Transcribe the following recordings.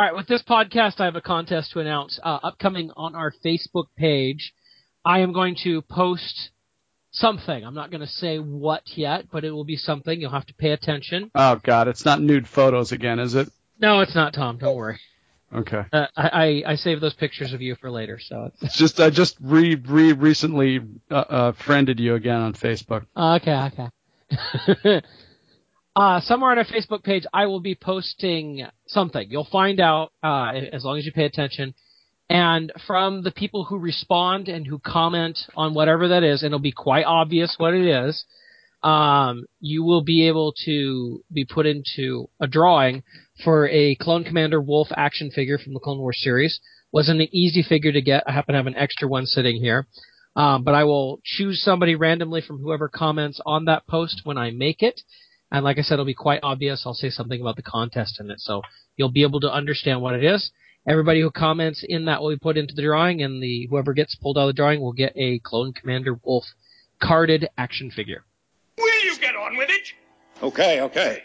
All right, with this podcast, I have a contest to announce uh, upcoming on our Facebook page. I am going to post something. I'm not going to say what yet, but it will be something. You'll have to pay attention. Oh God, it's not nude photos again, is it? No, it's not, Tom. Don't worry. Okay. Uh, I, I I saved those pictures of you for later, so it's It's just I just re re recently uh, uh, friended you again on Facebook. okay. Okay. uh, somewhere on our Facebook page, I will be posting something. You'll find out uh, as long as you pay attention. And from the people who respond and who comment on whatever that is, and it'll be quite obvious what it is, um, you will be able to be put into a drawing for a Clone Commander Wolf action figure from the Clone Wars series. Wasn't an easy figure to get. I happen to have an extra one sitting here. Um, but I will choose somebody randomly from whoever comments on that post when I make it. And like I said, it'll be quite obvious. I'll say something about the contest in it. So you'll be able to understand what it is. Everybody who comments in that will be put into the drawing, and the whoever gets pulled out of the drawing will get a Clone Commander Wolf carded action figure. Will you get on with it? Okay, okay.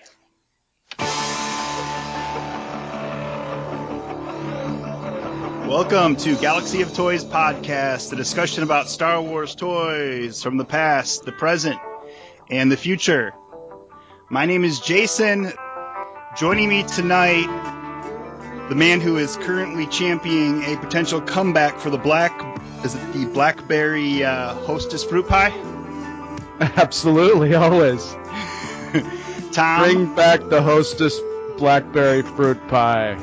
Welcome to Galaxy of Toys podcast, the discussion about Star Wars toys from the past, the present, and the future. My name is Jason. Joining me tonight, the man who is currently championing a potential comeback for the black, is it the Blackberry uh, Hostess Fruit Pie? Absolutely, always Tom. bring back the Hostess blackberry fruit pie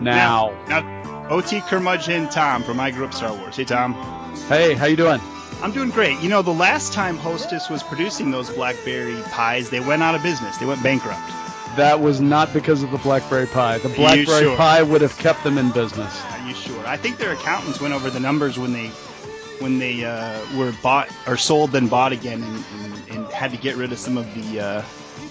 now. Now, OT Curmudgeon Tom from I Grew Up Star Wars. Hey, Tom. Hey, how you doing? I'm doing great. You know, the last time Hostess was producing those blackberry pies, they went out of business. They went bankrupt. That was not because of the blackberry pie. The blackberry sure? pie would have kept them in business. Are you sure? I think their accountants went over the numbers when they when they uh, were bought or sold then bought again and, and, and had to get rid of some of the uh,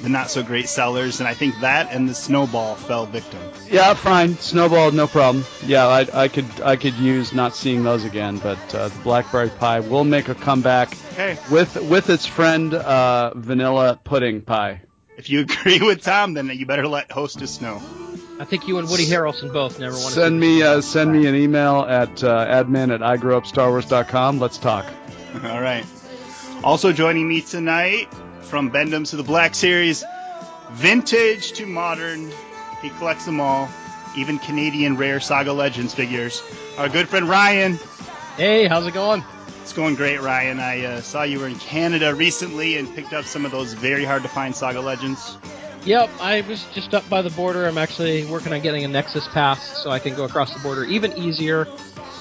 the not so great sellers. And I think that and the snowball fell victim. Yeah, fine. Snowball, no problem. Yeah, I, I could I could use not seeing those again, but uh, the blackberry pie will make a comeback Okay. with with its friend uh, vanilla pudding pie. If you agree with Tom, then you better let Hostess know. I think you and Woody Harrelson both never want to Send me uh, send me an email at uh, admin at igrewupstarwars.com. Let's talk. All right. Also joining me tonight from Bend-Ems to the Black Series, vintage to modern, he collects them all, even Canadian rare Saga Legends figures. Our good friend Ryan. Hey, how's it going? It's going great, Ryan. I uh, saw you were in Canada recently and picked up some of those very hard to find Saga Legends. Yep, I was just up by the border. I'm actually working on getting a Nexus pass so I can go across the border even easier.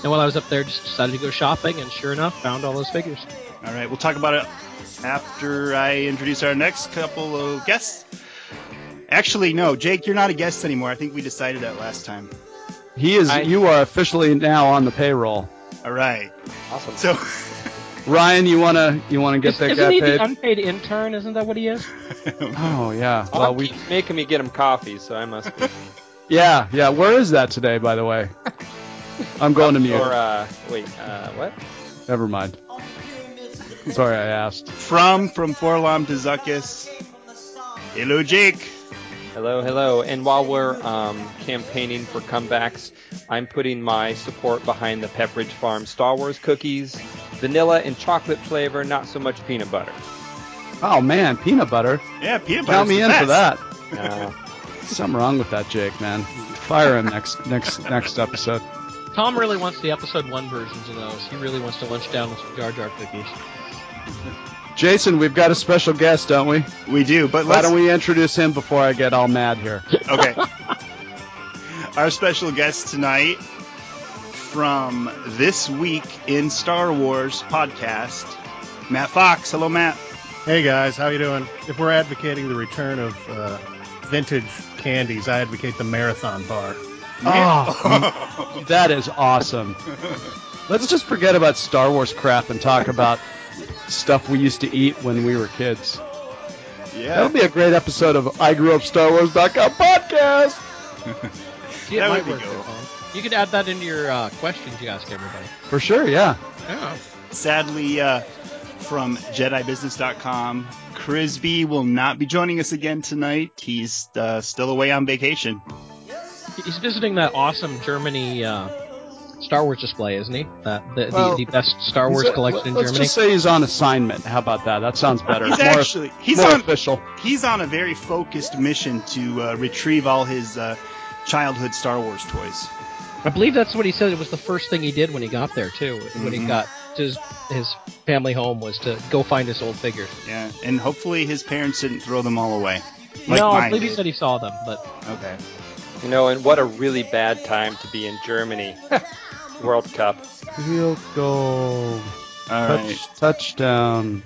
And while I was up there, just decided to go shopping, and sure enough, found all those figures. All right, we'll talk about it after I introduce our next couple of guests. Actually, no, Jake, you're not a guest anymore. I think we decided that last time. He is. I- you are officially now on the payroll. All right. Awesome. So, Ryan, you wanna you wanna get Is- that Isn't guy he paid? the unpaid intern? Isn't that what he is? oh yeah. Well, Well, we keeps making me get him coffee, so I must be. yeah yeah. Where is that today, by the way? I'm going to mute. or uh, wait, uh, what? Never mind. Sorry, I asked. from from 4-LOM to Zuckuss. Hello, Jake. Hello, hello. And while we're um, campaigning for comebacks, I'm putting my support behind the Pepperidge Farm Star Wars cookies, vanilla and chocolate flavor, not so much peanut butter. Oh man, peanut butter. Yeah, peanut butter. Count me in for that. Uh, Something wrong with that, Jake, man. Fire him next next next episode. Tom really wants the episode one versions of those. He really wants to lunch down with some Jar Jar cookies. Jason, we've got a special guest, don't we? We do, but Why let's. don't we introduce him before I get all mad here? Okay. Our special guest tonight from This Week in Star Wars podcast, Matt Fox. Hello, Matt. Hey guys, how you doing? If we're advocating the return of uh, vintage candies, I advocate the marathon bar. Oh, that is awesome. Let's just forget about Star Wars crap and talk about stuff we used to eat when we were kids. Yeah. That'll be a great episode of I Grew Up Star Wars.com podcast. See, it That might would be work cool. You could add that into your uh, questions you ask everybody. For sure, yeah. Yeah. Sadly, uh, from JediBusiness.com, Crisby will not be joining us again tonight. He's uh, still away on vacation. He's visiting that awesome Germany uh, Star Wars display, isn't he? Uh, the, Well, the the best Star Wars a- collection in let's Germany. just say he's on assignment. How about that? That sounds better. He's more, actually he's more on official. he's on a very focused mission to uh, retrieve all his uh, childhood Star Wars toys. I believe that's what he said. It was the first thing he did when he got there too. When he Mhm. got to his, his family home was to go find his old figures. Yeah, and hopefully his parents didn't throw them all away. Like no, I believe he said he saw them, but Okay. You know, and what a really bad time to be in Germany. World Cup. Field goal. All Touch, right. Touchdown.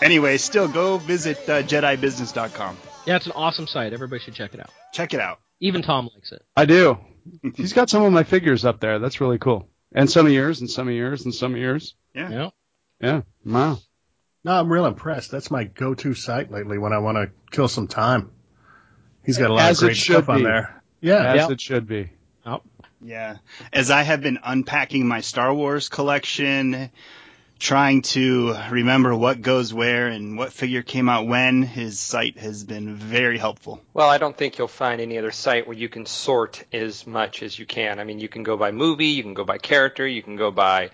Anyway, still go visit uh, JediBusiness.com. yeah, it's an awesome site. Everybody should check it out. Check it out. Even Tom likes it. I do. He's got some of my figures up there. That's really cool. And some of yours, and some of yours, and some of yours. Yeah. Yeah. Yeah. Wow. No, I'm real impressed. That's my go-to site lately when I want to kill some time. He's got a lot As of great should stuff on there. Yeah. As Yep. it should be. Yeah. As I have been unpacking my Star Wars collection, trying to remember what goes where and what figure came out when, his site has been very helpful. Well, I don't think you'll find any other site where you can sort as much as you can. I mean, you can go by movie, you can go by character, you can go by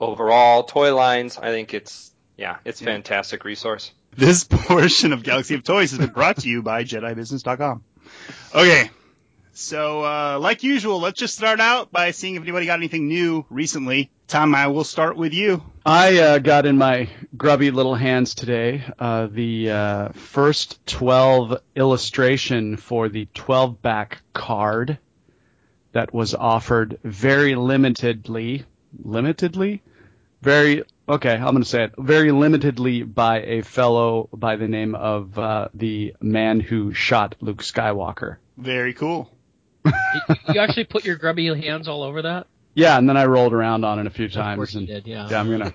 overall toy lines. I think it's yeah, it's a Yeah. fantastic resource. This portion of Galaxy of Toys has been brought to you by JediBusiness.com. Okay. So, uh, like usual, let's just start out by seeing if anybody got anything new recently. Tom, I will start with you. I uh, got in my grubby little hands today uh, the uh, first 12 illustration for the 12 back card that was offered very limitedly. Limitedly? Very, okay, I'm going to say it. Very limitedly by a fellow by the name of uh, the man who shot Luke Skywalker. Very cool. You, you actually put your grubby hands all over that? Yeah, and then I rolled around on it a few Of times. course you and did, yeah. Yeah, I'm gonna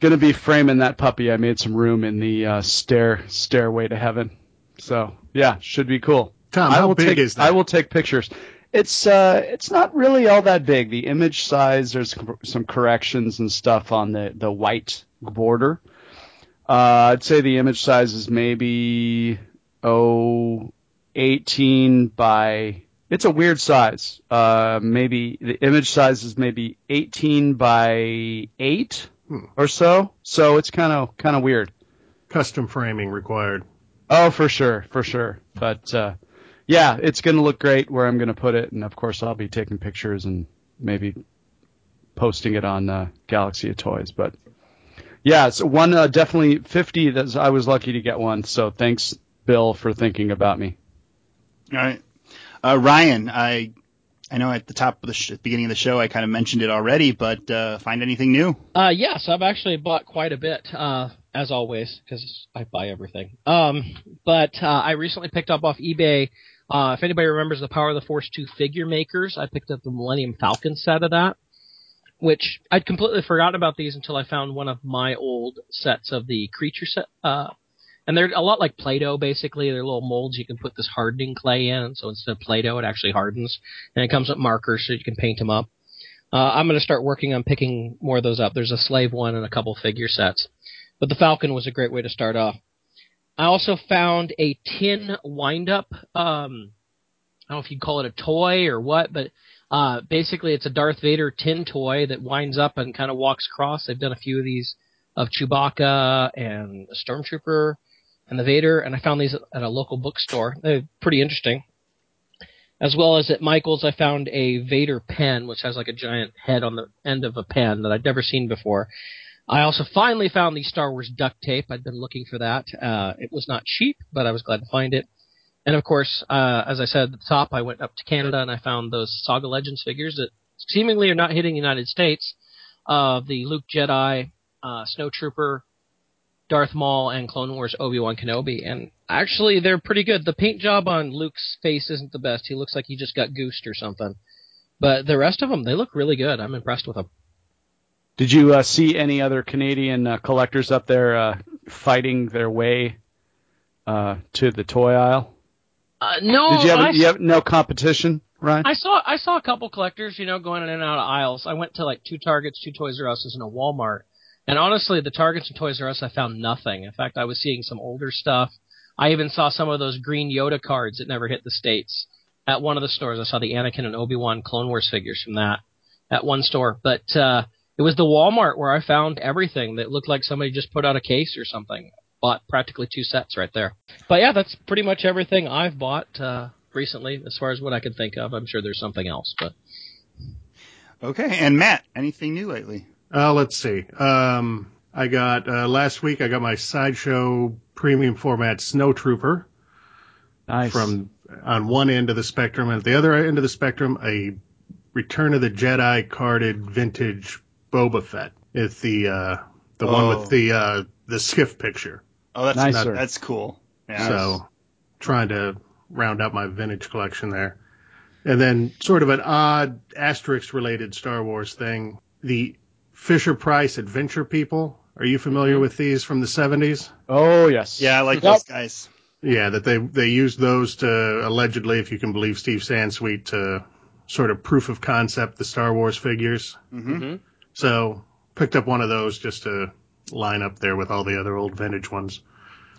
gonna be framing that puppy. I made some room in the uh, stair stairway to heaven. So yeah, should be cool. Tom, I how will big take, is that? I will take pictures. It's uh, it's not really all that big. The image size, there's some corrections and stuff on the the white border. Uh, I'd say the image size is maybe oh 18 by. It's a weird size. Uh, maybe the image size is maybe 18 by 8 Hmm. or so. So it's kind of kind of weird. Custom framing required. Oh, for sure, for sure. But uh, yeah, it's going to look great where I'm going to put it, and of course I'll be taking pictures and maybe posting it on uh, Galaxy of Toys. But yeah, it's one uh, definitely 50. That I was lucky to get one. So thanks, Bill, for thinking about me. All right. Uh, Ryan, I I know at the top of the sh- beginning of the show I kind of mentioned it already, but uh, find anything new? Uh, yes, I've actually bought quite a bit, uh, as always, because I buy everything. Um, but uh, I recently picked up off eBay. Uh, if anybody remembers the Power of the Force 2 figure makers, I picked up the Millennium Falcon set of that, which I'd completely forgotten about these until I found one of my old sets of the creature set. Uh, and they're a lot like Play-Doh, basically. They're little molds you can put this hardening clay in, so instead of Play-Doh, it actually hardens. And it comes with markers so you can paint them up. Uh, I'm going to start working on picking more of those up. There's a slave one and a couple figure sets. But the Falcon was a great way to start off. I also found a tin wind up. Um, I don't know if you'd call it a toy or what, but uh, basically it's a Darth Vader tin toy that winds up and kind of walks across. They've done a few of these of Chewbacca and the Stormtrooper and the Vader, and I found these at a local bookstore. They're pretty interesting. As well as at Michael's, I found a Vader pen, which has like a giant head on the end of a pen that I'd never seen before. I also finally found the Star Wars duct tape. I'd been looking for that. Uh, it was not cheap, but I was glad to find it. And of course, uh, as I said at the top, I went up to Canada and I found those Saga Legends figures that seemingly are not hitting the United States of the Luke Jedi, uh, Snow Trooper, Darth Maul, and Clone Wars Obi-Wan Kenobi. And actually, they're pretty good. The paint job on Luke's face isn't the best. He looks like he just got goosed or something. But the rest of them, they look really good. I'm impressed with them. Did you uh, see any other Canadian uh, collectors up there uh, fighting their way uh, to the toy aisle? Uh, no, Did you have, I, you have no competition, Ryan? I saw I saw a couple collectors, you know, going in and out of aisles. I went to like two Targets, two Toys R Us's, and a Walmart. And honestly, the Targets and Toys R Us, I found nothing. In fact, I was seeing some older stuff. I even saw some of those green Yoda cards that never hit the states. at one of the stores. I saw the Anakin and Obi Wan Clone Wars figures from that at one store, but uh, it was the Walmart where I found everything that looked like somebody just put out a case or something. Bought practically two sets right there. But yeah, that's pretty much everything I've bought uh, recently, as far as what I can think of. I'm sure there's something else, but Okay, and Matt, anything new lately? Uh, let's see. Um, I got uh, last week. I got my sideshow premium format Snow Trooper Nice. from on one end of the spectrum, and at the other end of the spectrum, a Return of the Jedi carded vintage Boba Fett. It's the uh, the one Oh. with the uh, the skiff picture. Oh, that's Nicer. that's cool. Yeah. So trying to round out my vintage collection there. And then sort of an odd asterisk related Star Wars thing. The Fisher Price Adventure People. Are you familiar with these from the 70s? oh yes. yeah, I like Yep. those guys. Yeah, that they they used those to allegedly, if you can believe Steve Sansweet, to sort of proof of concept the Star Wars figures. hmm Mhm. So picked up one of those just to line up there with all the other old vintage ones.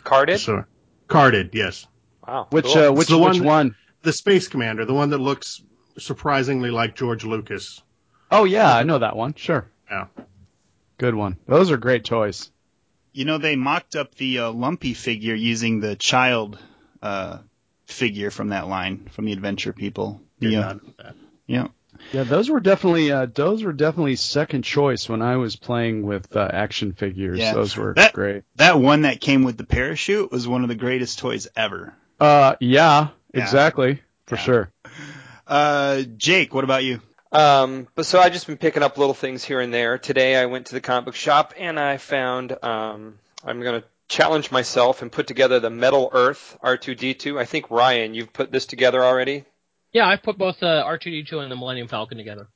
Carded? So carded, yes. Wow. Which cool. uh, which the which one- one? The Space Commander, the one that looks surprisingly like George Lucas. Oh yeah, I know that one. Sure. Yeah. Good one. Those are great toys. You know, they mocked up the uh, Lumpy figure using the child uh, figure from that line from the Adventure People. Did Yeah, not know that. yeah. Yeah, those were definitely uh, those were definitely second choice when I was playing with uh, action figures. Yeah. Those were That- great. That one that came with the parachute was one of the greatest toys ever. Uh, yeah, Yeah. exactly, for Yeah. sure. Uh, Jake, what about you? Um, but so I've just been picking up little things here and there. Today I went to the comic book shop and I found um, I'm going to challenge myself and put together the Metal Earth R2D2. I think Ryan, you've put this together already. yeah, I've put both uh, R2D2 and the Millennium Falcon together.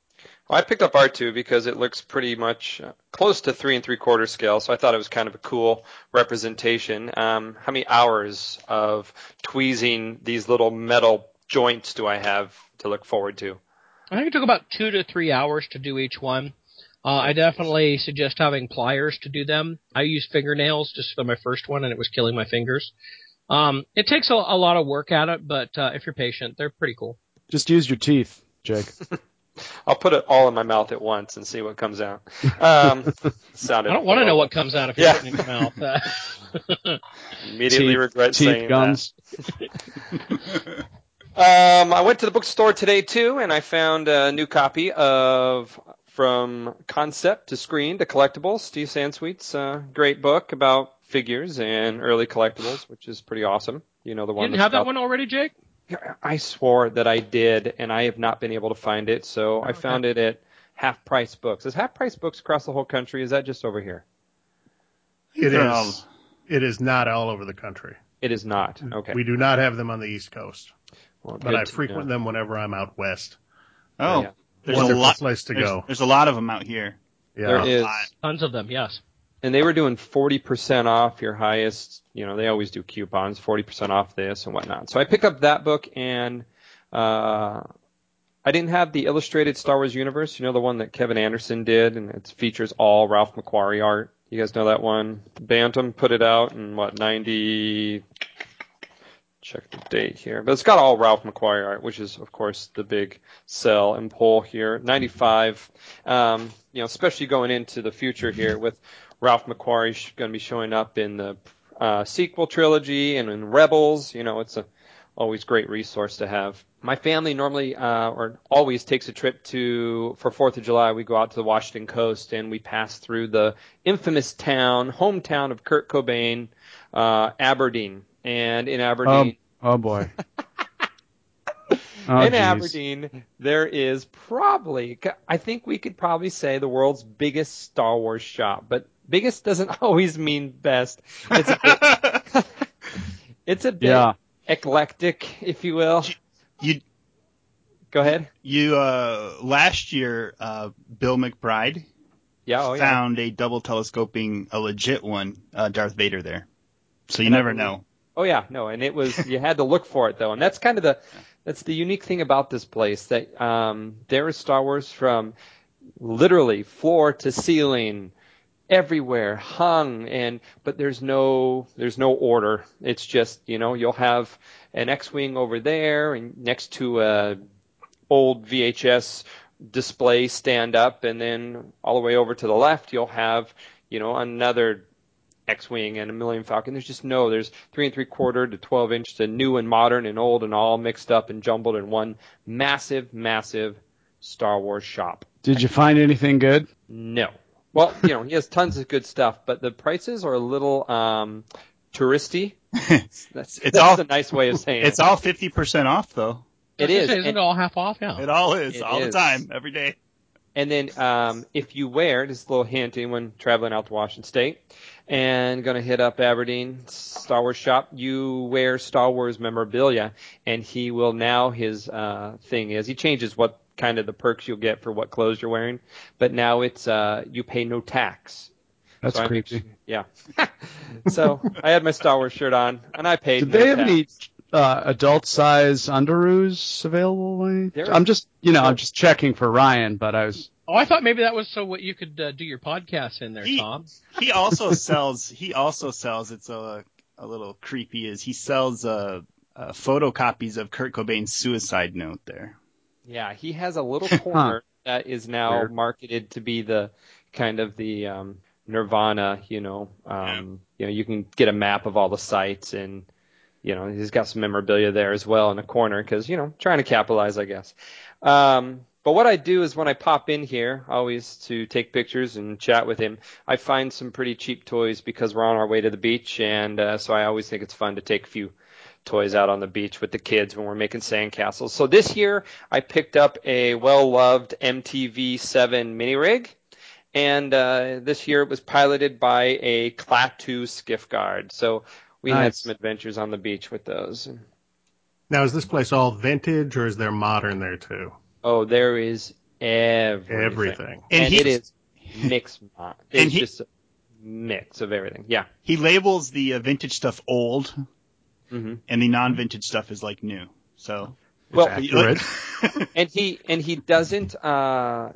Well, I picked up R2 because it looks pretty much uh, close to three and three quarter scale, so I thought it was kind of a cool representation. Um, how many hours of tweezing these little metal joints do I have to look forward to? I think it took about two to three hours to do each one. Uh, I definitely suggest having pliers to do them. I used fingernails just for my first one, and it was killing my fingers. Um, it takes a, a lot of work at it, but uh, if you're patient, they're pretty cool. Just use your teeth, Jake. I'll put it all in my mouth at once and see what comes out. Um, sounded I don't want to know what comes out if you're Yeah. putting it in your mouth. Immediately teeth, regret teeth saying guns. that. Um, I went to the bookstore today too, and I found a new copy of From Concept to Screen to Collectibles, Steve Sansweet's uh, great book about figures and early collectibles, which is pretty awesome. You know the you one. didn't that's have that about- one already, Jake? I swore that I did, and I have not been able to find it. So I Okay. found it at Half Price Books. Is Half Price Books across the whole country? Is that just over here? It They're is. all- It is not all over the country. It is not. Okay. We do not have them on the East Coast, Well, but good I to frequent know. them whenever I'm out west. Oh, Yeah. there's a Wonderful lot. place to There's, go. there's a lot of them out here. Yeah. There A is. lot. Tons of them, yes. and they were doing 40% off your highest, you know, they always do coupons, 40% off this and whatnot. So I picked up that book and, uh, I didn't have the illustrated Star Wars universe, you know, the one that Kevin Anderson did and it features all Ralph McQuarrie art. You guys know that one? Bantam put it out in what, 90, check the date here, but it's got all Ralph McQuarrie art, which is of course the big sell and pull here. 95, um, you know, especially going into the future here with Ralph McQuarrie going to be showing up in the uh, sequel trilogy and in Rebels. You know, it's a always great resource to have. My family normally uh, or always takes a trip to for Fourth of July. We go out to the Washington coast and we pass through the infamous town, hometown of Kurt Cobain, uh, Aberdeen. And in Aberdeen, Oh, oh boy. Oh, in geez. Aberdeen, there is probably, I think we could probably say the world's biggest Star Wars shop, but biggest doesn't always mean best. It's a bit, it's a bit Yeah. eclectic, if you will. You Go ahead. you uh last year uh Bill McBride Yeah, oh yeah. found a double telescoping a legit one uh Darth Vader there. So you And never believe- know. Oh yeah, no, and it was you had to look for it though, and that's kind of the that's the unique thing about this place that um, there is Star Wars from literally floor to ceiling, everywhere hung and but there's no there's no order. It's just you know you'll have an x-wing over there and next to a old vhs display stand up and then all the way over to the left you'll have you know another x-wing and a Millennium Falcon there's just no there's three and three quarter to 12 inch to new and modern and old and all mixed up and jumbled in one massive massive star wars shop Did you find anything good? no. Well, you know, he has tons of good stuff, but the prices are a little um touristy. That's, It's that's all- a nice way of saying It's it. all 50% off, though. It I is. gonna say, Isn't And, it all half off? Yeah. It all is, It all is. the time, every day. and then um if you wear this a little hint to anyone traveling out to Washington State and gonna hit up Aberdeen Star Wars shop, you wear Star Wars memorabilia and he will now his uh thing is he changes what kind of the perks you'll get for what clothes you're wearing, but now it's uh you pay no tax. That's So creepy. yeah. so I had my Star Wars shirt on, and I paid. Did no they have tax. any uh, adult size underoos available? There I'm just, you know, I'm just checking for Ryan, but I was. Oh, I thought maybe that was so what you could uh, do your podcast in there, He- Tom. He also sells, he also sells, it's a, a little creepy, is he sells uh, uh, photocopies of Kurt Cobain's suicide note there. Yeah, he has a little corner that is now Weird. marketed to be the kind of the um, Nirvana. You know, um, you know, you can get a map of all the sites, and you know, he's got some memorabilia there as well in the corner because you know, trying to capitalize, I guess. Um, but what I do is when I pop in here, always to take pictures and chat with him, I find some pretty cheap toys because we're on our way to the beach, and uh, so I always think it's fun to take a few toys out on the beach with the kids when we're making sandcastles. So this year I picked up a well-loved MTV7 mini rig, and uh, this year it was piloted by a Klaatu skiff guard. So we had some adventures on the beach with those. Now, is this place all vintage or is there modern there too? Oh, there is everything. Everything. And And, he- it is mixed. mo- And he- just a mix of everything. Yeah. He labels the uh, vintage stuff old, hmm and the non-vintage stuff is like new. So, Well, accurate. and he and he doesn't uh,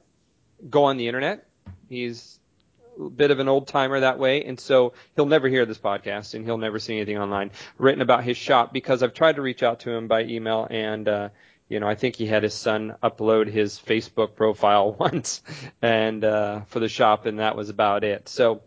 go on the internet. He's a bit of an old timer that way, and so he'll never hear this podcast, and he'll never see anything online written about his shop because I've tried to reach out to him by email, and uh, you know I think he had his son upload his Facebook profile once, and uh, for the shop, and that was about it. So,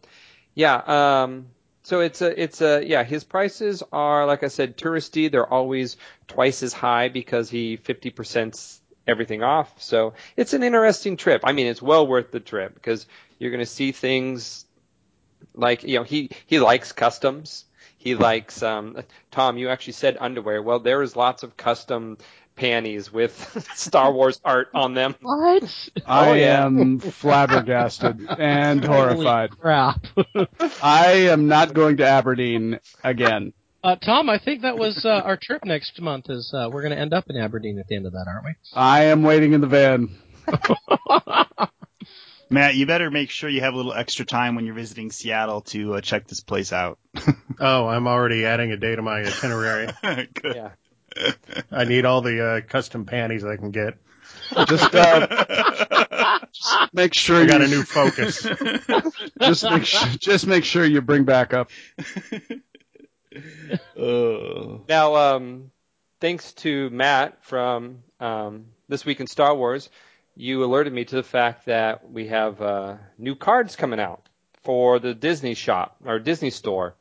yeah. Um, so it's a, it's a, yeah, his prices are, like I said, touristy. They're always twice as high because he 50% everything off. So it's an interesting trip. I mean, it's well worth the trip because you're going to see things like, you know, he, he likes customs. He likes, um, Tom, you actually said underwear. Well, there is lots of custom panties with Star Wars art on them. What? I Oh, yeah. am flabbergasted and horrified. Holy crap. I am not going to Aberdeen again. Uh, Tom, I think that was uh, our trip next month. Is uh, we're going to end up in Aberdeen at the end of that, aren't we? I am waiting in the van. Matt, you better make sure you have a little extra time when you're visiting Seattle to uh, check this place out. Oh, I'm already adding a day to my itinerary. Good. Yeah. I need all the uh, custom panties I can get. Just, uh, just make sure I got you a new focus. just make sure, just make sure you bring back up. Oh. Now, um, thanks to Matt from um, This Week in Star Wars, you alerted me to the fact that we have uh, new cards coming out for the Disney shop or Disney store.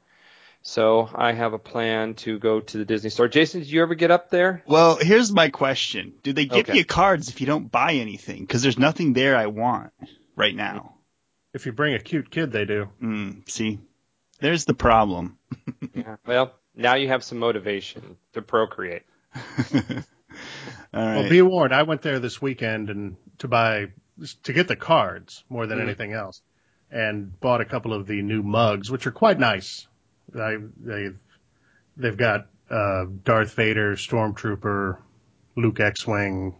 So I have a plan to go to the Disney store. Jason, did you ever get up there? Well, here's my question. Do they give Okay. you cards if you don't buy anything? Because there's nothing there I want right now. If you bring a cute kid, they do. Mm, see, there's the problem. Yeah. Well, now you have some motivation to procreate. All right. Well, be warned. I went there this weekend and to buy to get the cards more than Mhm. anything else, and bought a couple of the new mugs, which are quite nice. I, they they've got uh, Darth Vader, Stormtrooper, Luke X-wing,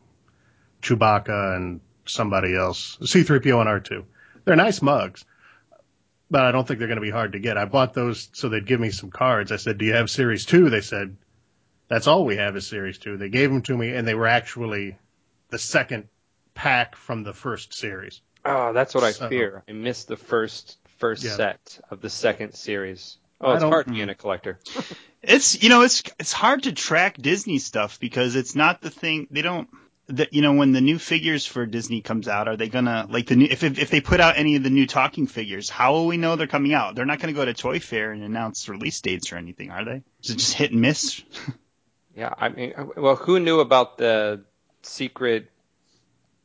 Chewbacca, and somebody else, C-3PO and R2. They're nice mugs, but I don't think they're going to be hard to get. I bought those so they'd give me some cards. I said, "Do you have Series 2? They said, "That's all we have is Series 2." They gave them to me, and they were actually the second pack from the first series. Oh, that's what I So- fear. I missed the first first Yeah. set of the second series. Oh, it's hard being a collector. It's you know it's it's hard to track Disney stuff because it's not the thing they don't that you know when the new figures for Disney comes out are they gonna like the new if if if they put out any of the new talking figures how will we know they're coming out? They're not gonna go to Toy Fair and announce release dates or anything are they? Is it just hit and miss? Yeah, I mean, well, who knew about the secret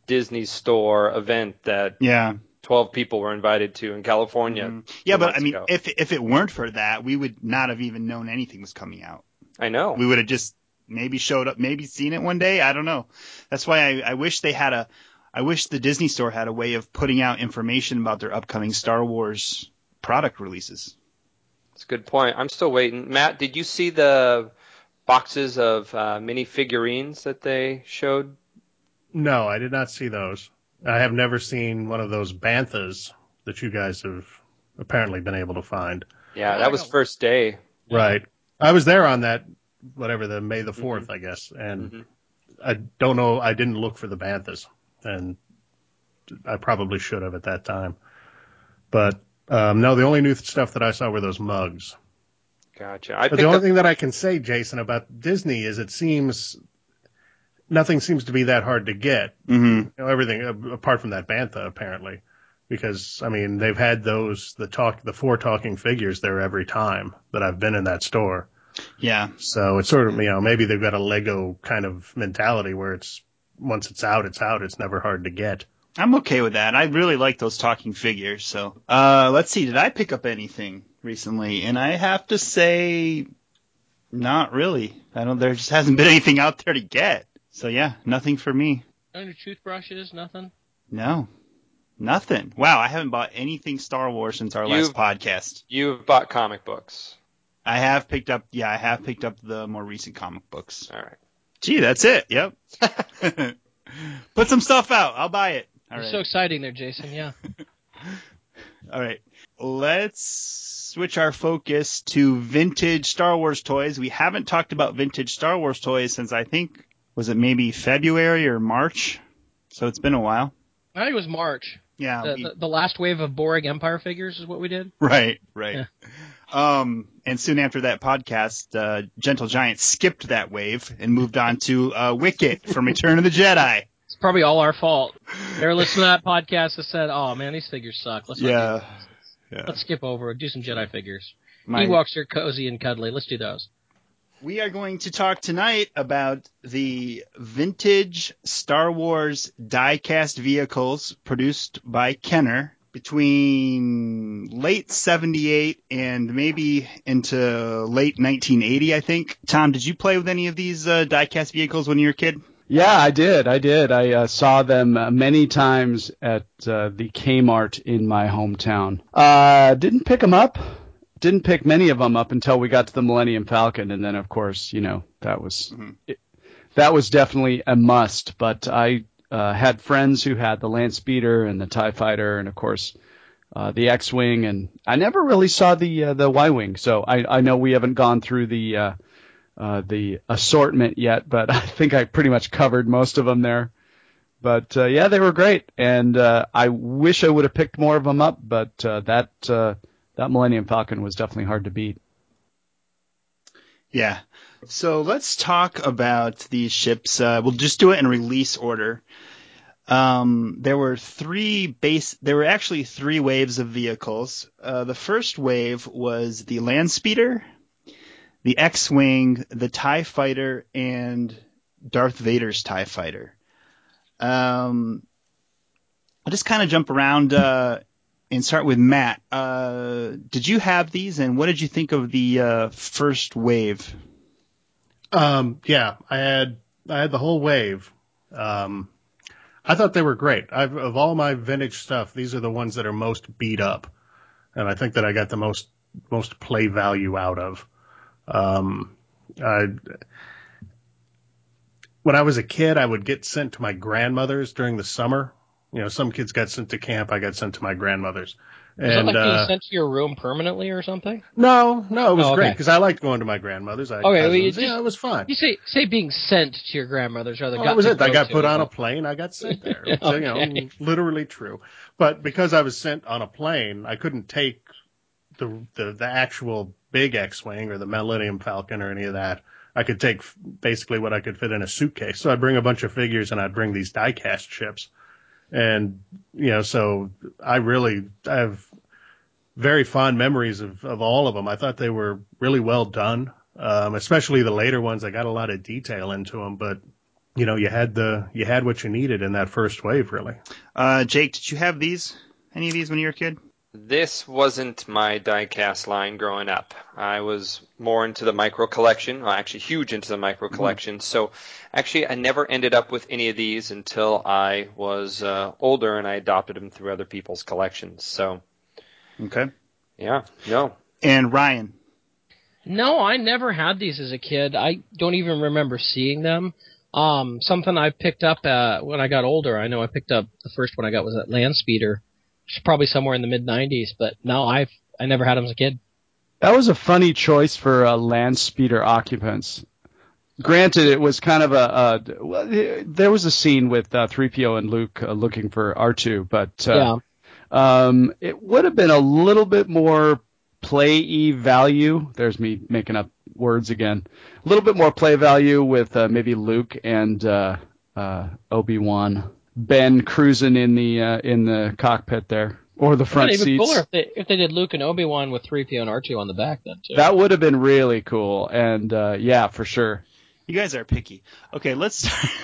Disney store event that yeah 12 people were invited to in California? Mhm. yeah but I mean ago. if if it weren't for that we would not have even known anything was coming out I know. we would have just maybe showed up, maybe seen it one day. I don't know. That's why I, I wish they had a, I wish the Disney store had a way of putting out information about their upcoming Star Wars product releases. That's a good point. I'm still waiting. Matt, did you see the boxes of uh, mini figurines that they showed? No, I did not see those. I have never seen one of those banthas that you guys have apparently been able to find. Yeah, that was first day. Right. I was there on that, whatever the May the 4th, I guess, and Mhm. I don't know. I didn't look for the banthas, and I probably should have at that time. But um, no, the only new stuff that I saw were those mugs. Gotcha. The only up. thing that I can say, Jason, about Disney is it seems nothing seems to be that hard to get. Mm-hmm. You know, everything uh, apart from that bantha, apparently, because I mean they've had those the talk the four talking figures there every time that I've been in that store. Yeah. So it's sort of you know maybe they've got a Lego kind of mentality where it's once it's out, it's out. It's never hard to get. I'm okay with that. I really like those talking figures. So, uh, let's see. Did I pick up anything recently? And I have to say, not really. I don't, there just hasn't been anything out there to get. So yeah, nothing for me. Any toothbrushes? Nothing. No. Nothing. Wow, I haven't bought anything Star Wars since our last You've- podcast. You've bought comic books. I have picked up, yeah, I have picked up the more recent comic books. All right. Gee, that's it. Yep. Put some stuff out. I'll buy it. All You're right. so exciting there, Jason. Yeah. All right. Let's switch our focus to vintage Star Wars toys. We haven't talked about vintage Star Wars toys since I think was it maybe February or March. So it's been a while. I think it was March. Yeah. The, we- the, the last wave of boring Empire figures is what we did. Right, right. Um, and soon after that podcast, uh, Gentle Giant skipped that wave and moved on to uh, Wicket from Return of the Jedi. It's probably all our fault. They were listening to that podcast and said, "Oh man, these figures suck. Let's Yeah, yeah. Let's skip over. Do some Jedi figures. My- Ewoks are cozy and cuddly. Let's do those." We are going to talk tonight about the vintage Star Wars die-cast vehicles produced by Kenner between late 78 and maybe into late 1980, I think. Tom, did you play with any of these uh, die-cast vehicles when you were a kid? Yeah, I did. I did. I uh, saw them uh, many times at uh, the Kmart in my hometown. Uh, didn't pick them up. Didn't pick many of them up until we got to the Millennium Falcon, and then of course, you know, that was Mhm. it, that was definitely a must. But I uh, had friends who had the Land Speeder and the Tie Fighter, and of course. Uh, the X-wing, and I never really saw the uh, the Y-wing, so I, I know we haven't gone through the uh, uh, the assortment yet, but I think I pretty much covered most of them there. But uh, yeah, they were great, and uh, I wish I would have picked more of them up, but uh, that uh, that Millennium Falcon was definitely hard to beat. Yeah. So let's talk about these ships. Uh, we'll just do it in release order. Um, there were three base. There were actually three waves of vehicles. Uh, the first wave was the Land Speeder, the X-wing, the Tie Fighter, and Darth Vader's Tie Fighter. Um, I'll just kind of jump around uh, and start with Matt. Uh, did you have these, and what did you think of the uh, first wave? Um, yeah, I had I had the whole wave. Um, I thought they were great. I've, of all my vintage stuff, these are the ones that are most beat up, and I think that I got the most most play value out of. Um, I, when I was a kid, I would get sent to my grandmother's during the summer. You know, some kids got sent to camp. I got sent to my grandmother's, And Is it like uh, being sent to your room permanently or something? no, no, it was Oh, great because I liked going to my grandmother's. I Okay, well, cousins. you just- yeah, it was fun. You say say being sent to your grandmother's rather. Well, got that was it. I got put on a plane. I got sent there. It's, you know, Okay. literally true. But because I was sent on a plane, I couldn't take the the, the actual big X-wing or the Millennium Falcon or any of that. I could take basically what I could fit in a suitcase. So I'd bring a bunch of figures and I'd bring these die-cast ships. And you know, so I really I have very fond memories of of all of them. I thought they were really well done. Um, especially the later ones. I got a lot of detail into them, but you know, you had the you had what you needed in that first wave, really. Uh, Jake, did you have these? Any of these when you were a kid? This wasn't my diecast line growing up. I was more into the micro collection, well, actually huge into the micro collection. So actually I never ended up with any of these until I was uh, older and I adopted them through other people's collections. So Okay. yeah, no. And Ryan. No, I never had these as a kid. I don't even remember seeing them. Um, something I picked up uh, when I got older. I know I picked up the first one I got was that Land Speeder, which is probably somewhere in the mid '90s. But no, I've I never had them as a kid. That was a funny choice for uh, land speeder occupants. Granted, it was kind of a, a well, there was a scene with uh, 3PO and Luke uh, looking for R2, but uh, yeah, um, it would have been a little bit more play value. There's me making up words again. A little bit more play value with uh, maybe Luke and uh, uh, Obi Wan, Ben cruising in the uh, in the cockpit there, or the front even seats. cooler if they if they did Luke and Obi Wan with 3PO and R2 on the back then too. That would have been really cool, and uh, yeah, for sure. You guys are picky. Okay, let's.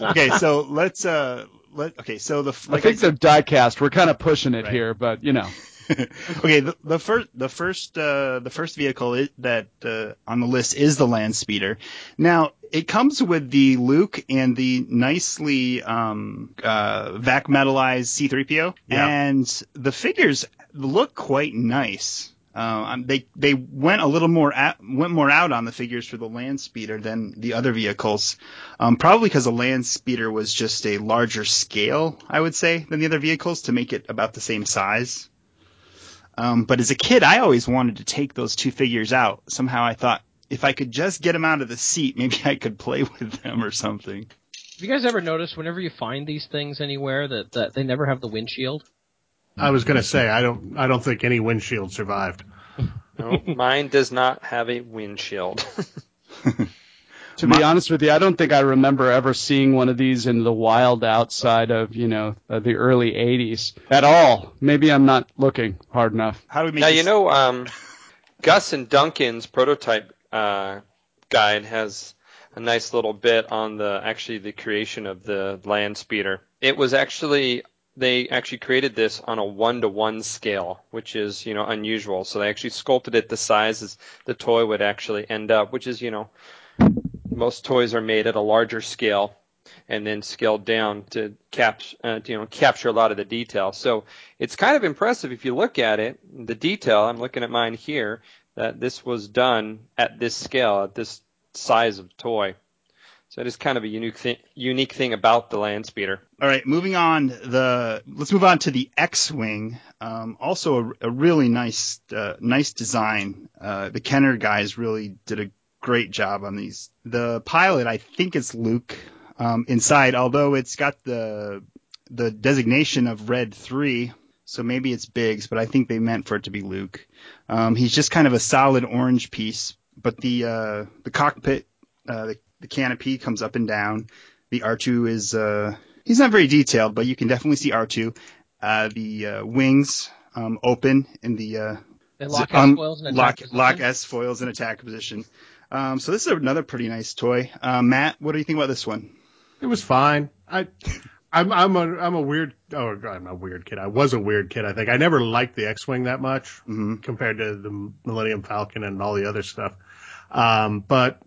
okay, so let's. uh let, Okay, so the I like think said- the diecast. We're kind of pushing it Right. here, but you know, okay, the, the first the first uh, the first vehicle that uh, on the list is the Land Speeder. Now it comes with the Luke and the nicely um, uh, vac metalized C-3PO, Yeah. and the figures look quite nice. Uh, um, they they went a little more at, went more out on the figures for the Land Speeder than the other vehicles, um, probably because the Land Speeder was just a larger scale, I would say, than the other vehicles to make it about the same size. Um, but as a kid, I always wanted to take those two figures out. Somehow I thought if I could just get them out of the seat, maybe I could play with them or something. Have you guys ever noticed whenever you find these things anywhere that, that they never have the windshield? I was gonna say I don't I don't think any windshield survived. no mine does not have a windshield. to be honest with you, I don't think I remember ever seeing one of these in the wild outside of you know uh, the early '80s at all. Maybe I'm not looking hard enough. How do we make now this- you know um, Gus and Duncan's prototype uh, guide has a nice little bit on the actually the creation of the land speeder. It was actually they actually created this on a one to one scale, which is you know unusual. So they actually sculpted it the size as the toy would actually end up, which is you know most toys are made at a larger scale and then scaled down to cap uh, to, you know capture a lot of the detail. So it's kind of impressive if you look at it. The detail. I'm looking at mine here. That this was done at this scale, at this size of toy. So it is kind of a unique thing, unique thing about the land speeder. All right, moving on. The let's move on to the X-wing. Um, also, a, a really nice, uh, nice design. Uh, the Kenner guys really did a great job on these. The pilot, I think it's Luke um, inside, although it's got the the designation of Red Three, so maybe it's Biggs, but I think they meant for it to be Luke. Um, he's just kind of a solid orange piece, but the uh, the cockpit, uh, the, the canopy comes up and down. The R2 is uh, he's not very detailed, but you can definitely see R2. Uh, the uh, wings um, open in the uh, lock um, S foils and lock, lock? S foils in attack position. Um, so this is another pretty nice toy. Uh, Matt, what do you think about this one? It was fine. I I'm I'm a I'm a weird oh I'm a weird kid. I was a weird kid. I think I never liked the X-wing that much hmm compared to the Millennium Falcon and all the other stuff. Um, but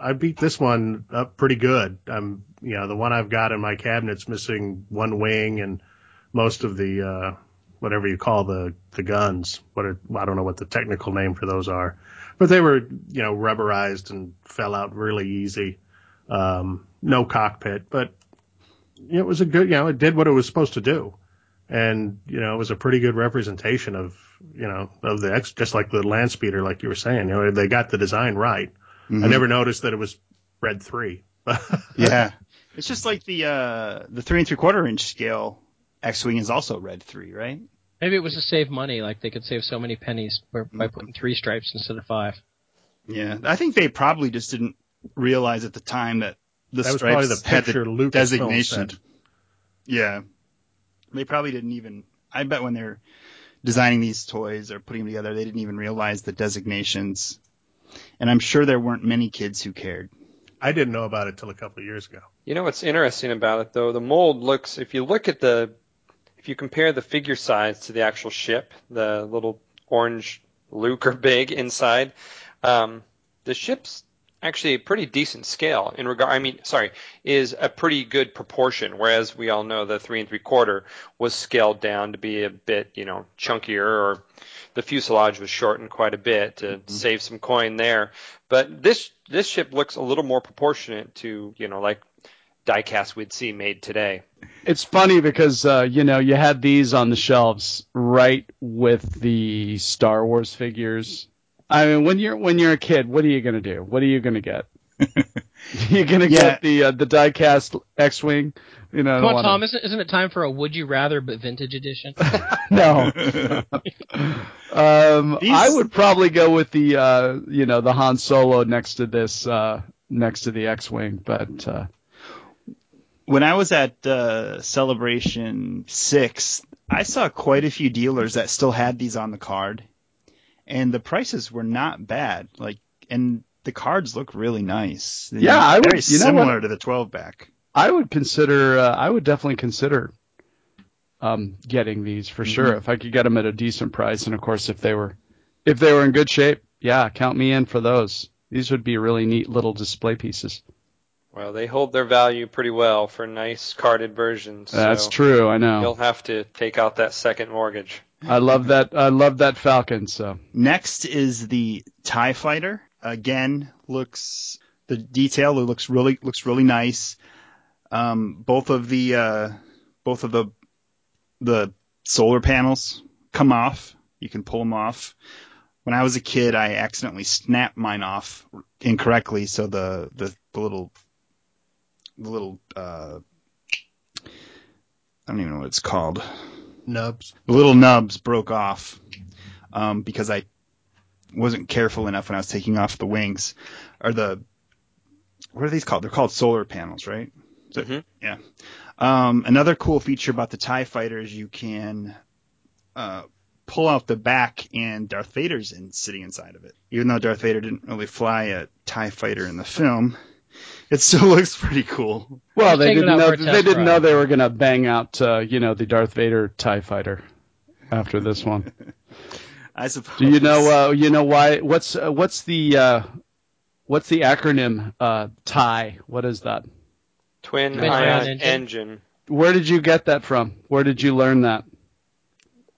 I beat this one up pretty good. I'm you know the one I've got in my cabinet's missing one wing and most of the uh, whatever you call the the guns. What are, I don't know what the technical name for those are, but they were you know rubberized and fell out really easy. Um, no cockpit, but it was a good you know it did what it was supposed to do, and you know it was a pretty good representation of you know of the X, just like the land speeder, like you were saying. You know they got the design right. Mhm. I never noticed that it was red three. yeah. It's just like the uh the three and three quarter inch scale X-wing is also red three, right? Maybe it was to save money, like they could save so many pennies by, by Mm-hmm. putting three stripes instead of five. Yeah, I think they probably just didn't realize at the time that the That was probably the had picture the designation. sent. Yeah, they probably didn't even. I bet when they're designing these toys or putting them together, they didn't even realize the designations. And I'm sure there weren't many kids who cared. I didn't know about it till a couple of years ago. You know what's interesting about it though? The mold looks. If you look at the, if you compare the figure size to the actual ship, the little orange Luke or big inside, um, the ship's actually a pretty decent scale in regard. I mean, sorry, is a pretty good proportion. Whereas we all know the three and three quarter was scaled down to be a bit, you know, chunkier, or the fuselage was shortened quite a bit to save some coin there. But this this ship looks a little more proportionate to, you know, like diecast we'd see made today. It's funny because uh, you know you had these on the shelves right with the Star Wars figures. I mean, when you're when you're a kid, what are you gonna do? What are you gonna get? you're gonna Yeah. get the uh, the diecast X-wing. You know, I Come on, wanna- Tom, isn't, isn't it time for a Would You Rather but vintage edition? no. um, These- I would probably go with the uh, you know the Han Solo next to this uh, next to the X-wing, but uh, when I was at uh, Celebration Six, I saw quite a few dealers that still had these on the card, and the prices were not bad. Like, and the cards look really nice. They're Yeah, I would- you know similar what? to the 12 back. I would consider uh, I would definitely consider um, getting these for sure Mm-hmm. if I could get them at a decent price, and of course if they were if they were in good shape, yeah, count me in for those. These would be really neat little display pieces. Well, they hold their value pretty well for nice carded versions. That's so true, I know. You'll have to take out that second mortgage. I love that. I love that Falcon. So Next is the Tie Fighter. Again, looks the detail it looks really looks really nice. Um, both of the uh, both of the the solar panels come off. You can pull them off. When I was a kid, I accidentally snapped mine off incorrectly, so the the, the little the little uh, I don't even know what it's called Nubs. the little nubs broke off um, because I wasn't careful enough when I was taking off the wings or the what are these called? They're called solar panels, right? It- Mhm. Yeah. Um, another cool feature about the Tie Fighter is you can uh, pull out the back and Darth Vader's in sitting inside of it. Even though Darth Vader didn't really fly a Tie Fighter in the film, it still looks pretty cool. well, they didn't know they didn't know they were gonna bang out uh, you know the Darth Vader Tie Fighter after this one. I suppose. Do you know uh, you know why? What's uh, what's the uh, what's the acronym uh, TIE? What is that? Twin, Twin ion, ion engine. engine. Where did you get that from? Where did you learn that?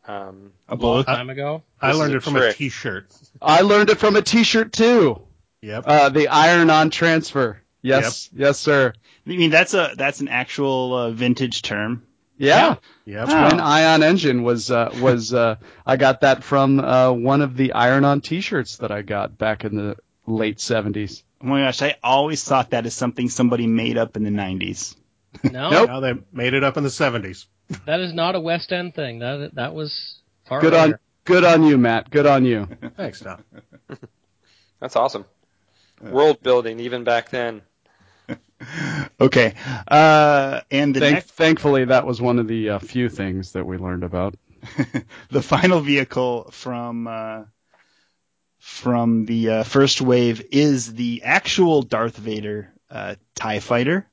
Um, a A long bullet? time ago. I This is learned it from trick. a T-shirt. I learned it from a T-shirt too. Yep. Uh, the iron-on transfer. Yes, yes, sir. I mean, that's a that's an actual uh, vintage term. Yeah, Yep. Ah. twin ion engine was uh, was uh, I got that from uh, one of the iron-on T-shirts that I got back in the late '70s. Oh my gosh, I always thought that is something somebody made up in the 90s. No, Nope. Now they made it up in the 70s. that is not a West End thing. That that was far Good on good on you, Matt. Good on you. Thanks, Tom. that's awesome. World building, even back then. Okay. Uh, and Thank, next, thankfully, that was one of the uh, few things that we learned about. the final vehicle from uh, from the uh, first wave is the actual Darth Vader uh, Tie Fighter.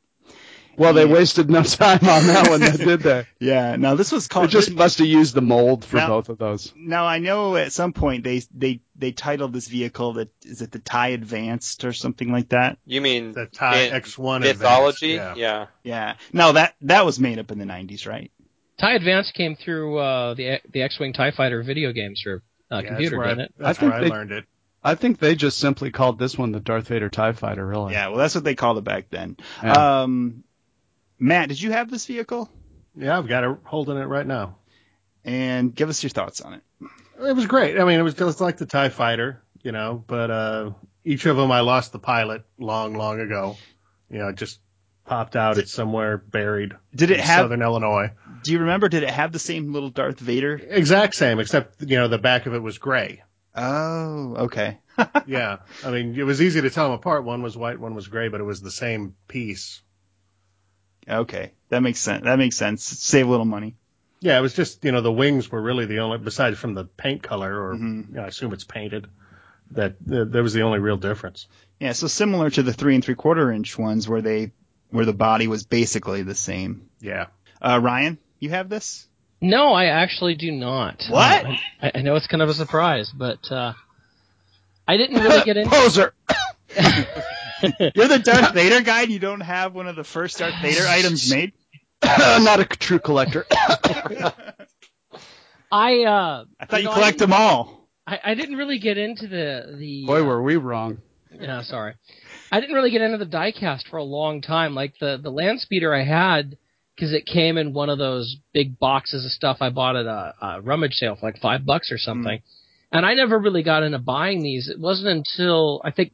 Well, they Yeah. wasted no time on that one, did they? Yeah. Now this was called. They just must have used the mold for Now- both of those. now I know at some point they they they titled this vehicle that is it the Tie Advanced or something like that. You mean The Tie X1 mythology? Advanced, yeah. Yeah. No, that that was made up in the 90s, right? TIE Advance came through uh, the the X-wing Tie Fighter video games for uh, Yeah, computer, that's where didn't I, it? That's I think where I they- learned it. I think they just simply called this one the Darth Vader Tie Fighter. Really? Yeah. Well, that's what they called it back then. Yeah. Um, Matt, did you have this vehicle? Yeah, I've got it holding it right now. and give us your thoughts on it. It was great. I mean, it was just like the Tie Fighter, you know. But uh, each of them, I lost the pilot long, long ago. You know, it just popped out. It's somewhere buried. Did it in have? Southern Illinois? Do you remember? Did it have the same little Darth Vader? Exact same, except you know the back of it was gray. Oh, okay. yeah, I mean it was easy to tell them apart. One was white, one was gray, but it was the same piece. Okay, that makes sense. That makes sense. Save a little money. Yeah, it was just you know the wings were really the only besides from the paint color, or Mhm. you know, I assume it's painted. That uh, that was the only real difference. Yeah, so similar to the three and three quarter inch ones where they where the body was basically the same. Yeah. Uh, Ryan, you have this? No, I actually do not. What? Uh, I, I know it's kind of a surprise, but uh, I didn't really get into. Poser. You're the Darth Vader guy and you don't have one of the first Darth Vader items made? Not a true collector. I uh, I thought you, know, collect didn't- them all. I, I didn't really get into the the. Boy, were we wrong. Yeah, sorry. I didn't really get into the diecast for a long time. Like the the land speeder I had because it came in one of those big boxes of stuff I bought at a, a rummage sale for like five bucks or something. And I never really got into buying these. It wasn't until I think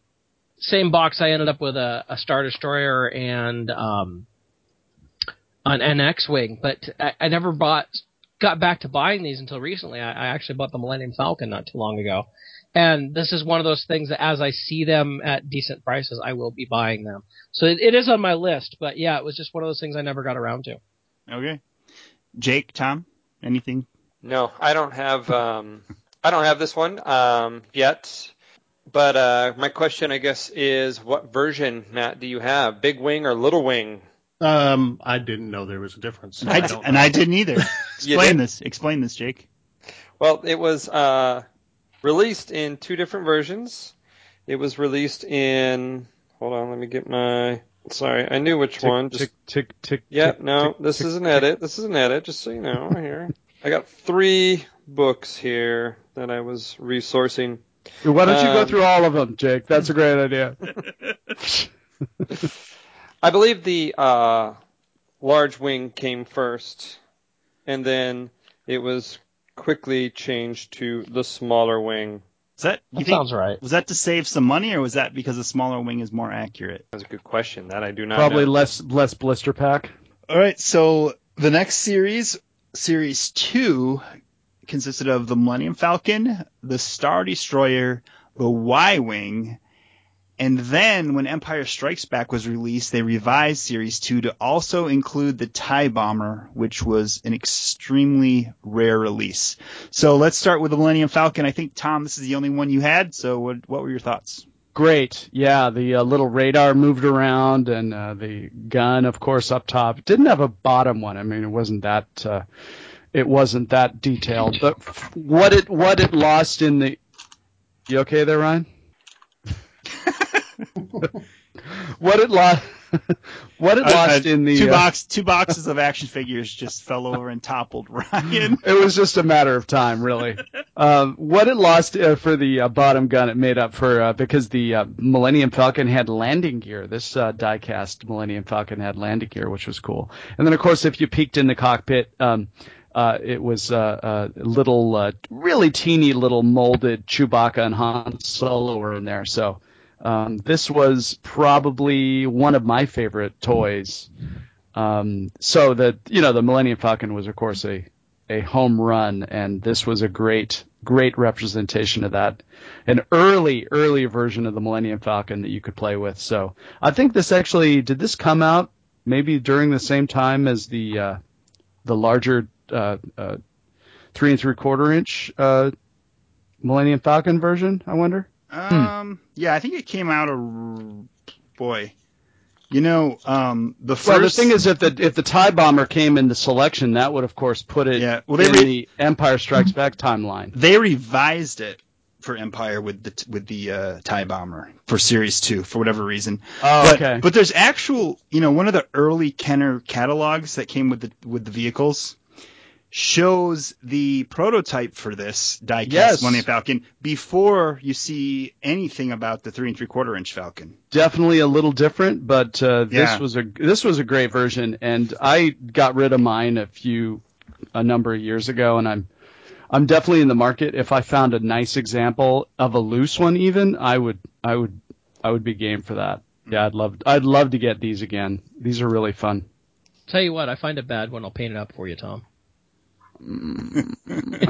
same box I ended up with a, a Star Destroyer and um an, an X-wing, but I, I never bought got back to buying these until recently. I, I actually bought the Millennium Falcon not too long ago. And this is one of those things that as I see them at decent prices, I will be buying them. So it, it is on my list, but yeah, it was just one of those things I never got around to. Okay. Jake, Tom, anything? No, I don't have um, I don't have this one um, yet. But uh, my question, I guess, is what version, Matt, do you have? Big wing or little wing? Um, I didn't know there was a difference. I, don't and know. I didn't either. Explain did? this. Explain this, Jake. Well, it was uh, released in two different versions. It was released in. Hold on, let me get my. Sorry, I knew which Tick, one. Just tick, tick, tick. Yeah, tick, no, tick, this tick, is an edit. This is an edit, just so you know. Right here, I got three books here that I was resourcing. Why don't you go Um, through all of them, Jake? That's a great idea. I believe the uh, large wing came first, and then it was quickly changed to the smaller wing. Is that That think sounds right. was that to save some money or was that because the smaller wing is more accurate? That's a good question. That I do not Probably know. less less blister pack. All right, so the next series, series 2 consisted of the Millennium Falcon, the Star Destroyer, the Y-wing, and then when Empire Strikes Back was released, they revised Series 2 to also include the TIE Bomber, which was an extremely rare release. So let's start with the Millennium Falcon. I think, Tom, this is the only one you had, so what, what were your thoughts? Great. Yeah, the uh, little radar moved around, and uh, the gun, of course, up top. Didn't have a bottom one. I mean, it wasn't that. Uh, it wasn't that detailed. But what it what it lost in the. You okay there, Ryan? what it lost. what it lost in the. two uh, box, two boxes of action figures just fell over and toppled Ryan. it was just a matter of time, really. um, what it lost uh, for the uh, bottom gun, it made up for uh, because the uh, Millennium Falcon had landing gear. This uh, diecast Millennium Falcon had landing gear, which was cool. And then, of course, if you peeked in the cockpit, um, uh, it was uh, a little, uh, really teeny little molded Chewbacca and Han Solo were in there. So. Um, this was probably one of my favorite toys. Um, so the you know the Millennium Falcon was of course a a home run, and this was a great, great representation of that. An early, early version of the Millennium Falcon that you could play with. So I think this actually did this come out maybe during the same time as the uh, the larger uh, uh, three and three quarter inch uh, Millennium Falcon version. I wonder. Um, yeah, I think it came out a boy. You know, um, the first. Well, the thing is, if the if the Tie Bomber came in the selection, that would of course put it Yeah, well, they in re- the Empire Strikes Back timeline. they revised it for Empire with the with the uh, Tie Bomber for Series Two for whatever reason. Oh, but, okay. But there's actual, you know, one of the early Kenner catalogs that came with the with the vehicles shows the prototype for this diecast Yes. Millennium Falcon before you see anything about the three and three quarter inch Falcon. definitely a little different, but uh, this Yeah. was a this was a great version, and I got rid of mine a few a number of years ago, and I'm I'm definitely in the market. If I found a nice example of a loose one, even I would I would I would be game for that. Yeah, I'd love I'd love to get these again. These are really fun. Tell you what, I find a bad one. I'll paint it up for you, Tom.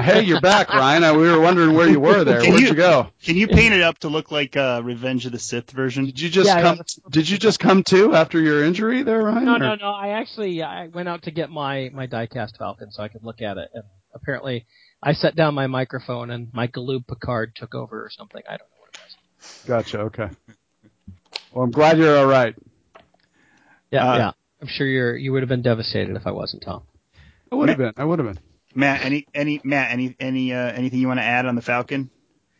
hey, you're back, Ryan. I, we were wondering where you were there. Can Where'd you- you go? Can you paint it up to look like uh, Revenge of the Sith version? Did you just Yeah, come? yeah. Did you just come to after your injury there, Ryan? No, or- no, no. I actually I went out to get my my diecast Falcon so I could look at it, and apparently I set down my microphone and my Galoob Picard took over or something. I don't know what it was. Gotcha. Okay. Well, I'm glad you're all right. Yeah, Uh, yeah. I'm sure you're you would have been devastated if I wasn't Tom. I would have been. I would have been. Matt, any any Matt, any any uh, anything you want to add on the Falcon?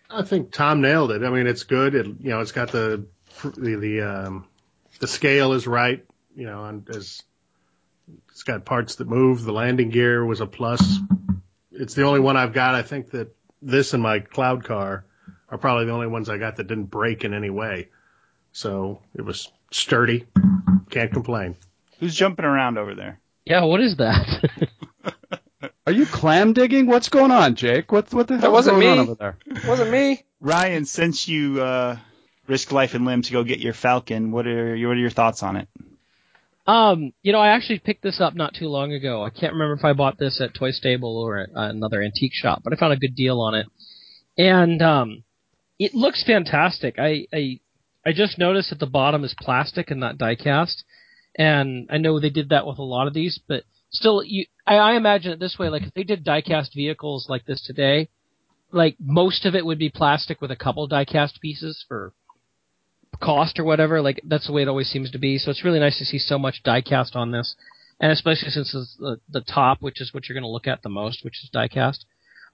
I think Tom nailed it. I mean, it's good. It, you know, it's got the the the um, the scale is right. You know, and as it's got parts that move. The landing gear was a plus. It's the only one I've got. I think that this and my cloud car are probably the only ones I got that didn't break in any way. So it was sturdy. Can't complain. Who's jumping around over there? Yeah, what is that? Are you clam digging? What's going on, Jake? What what the hell wasn't going on me. over there? Wasn't me. Ryan, since you uh, risk life and limb to go get your Falcon, what are your, what are your thoughts on it? Um, you know, I actually picked this up not too long ago. I can't remember if I bought this at Toy Stable or at another antique shop, but I found a good deal on it. And um, it looks fantastic. I, I I just noticed that the bottom is plastic and not die-cast, and I know they did that with a lot of these, but still, you I, I imagine it this way: like if they did die-cast vehicles like this today, like most of it would be plastic with a couple die-cast pieces for cost or whatever. Like that's the way it always seems to be. So it's really nice to see so much diecast on this, and especially since it's the the top, which is what you're going to look at the most, which is diecast.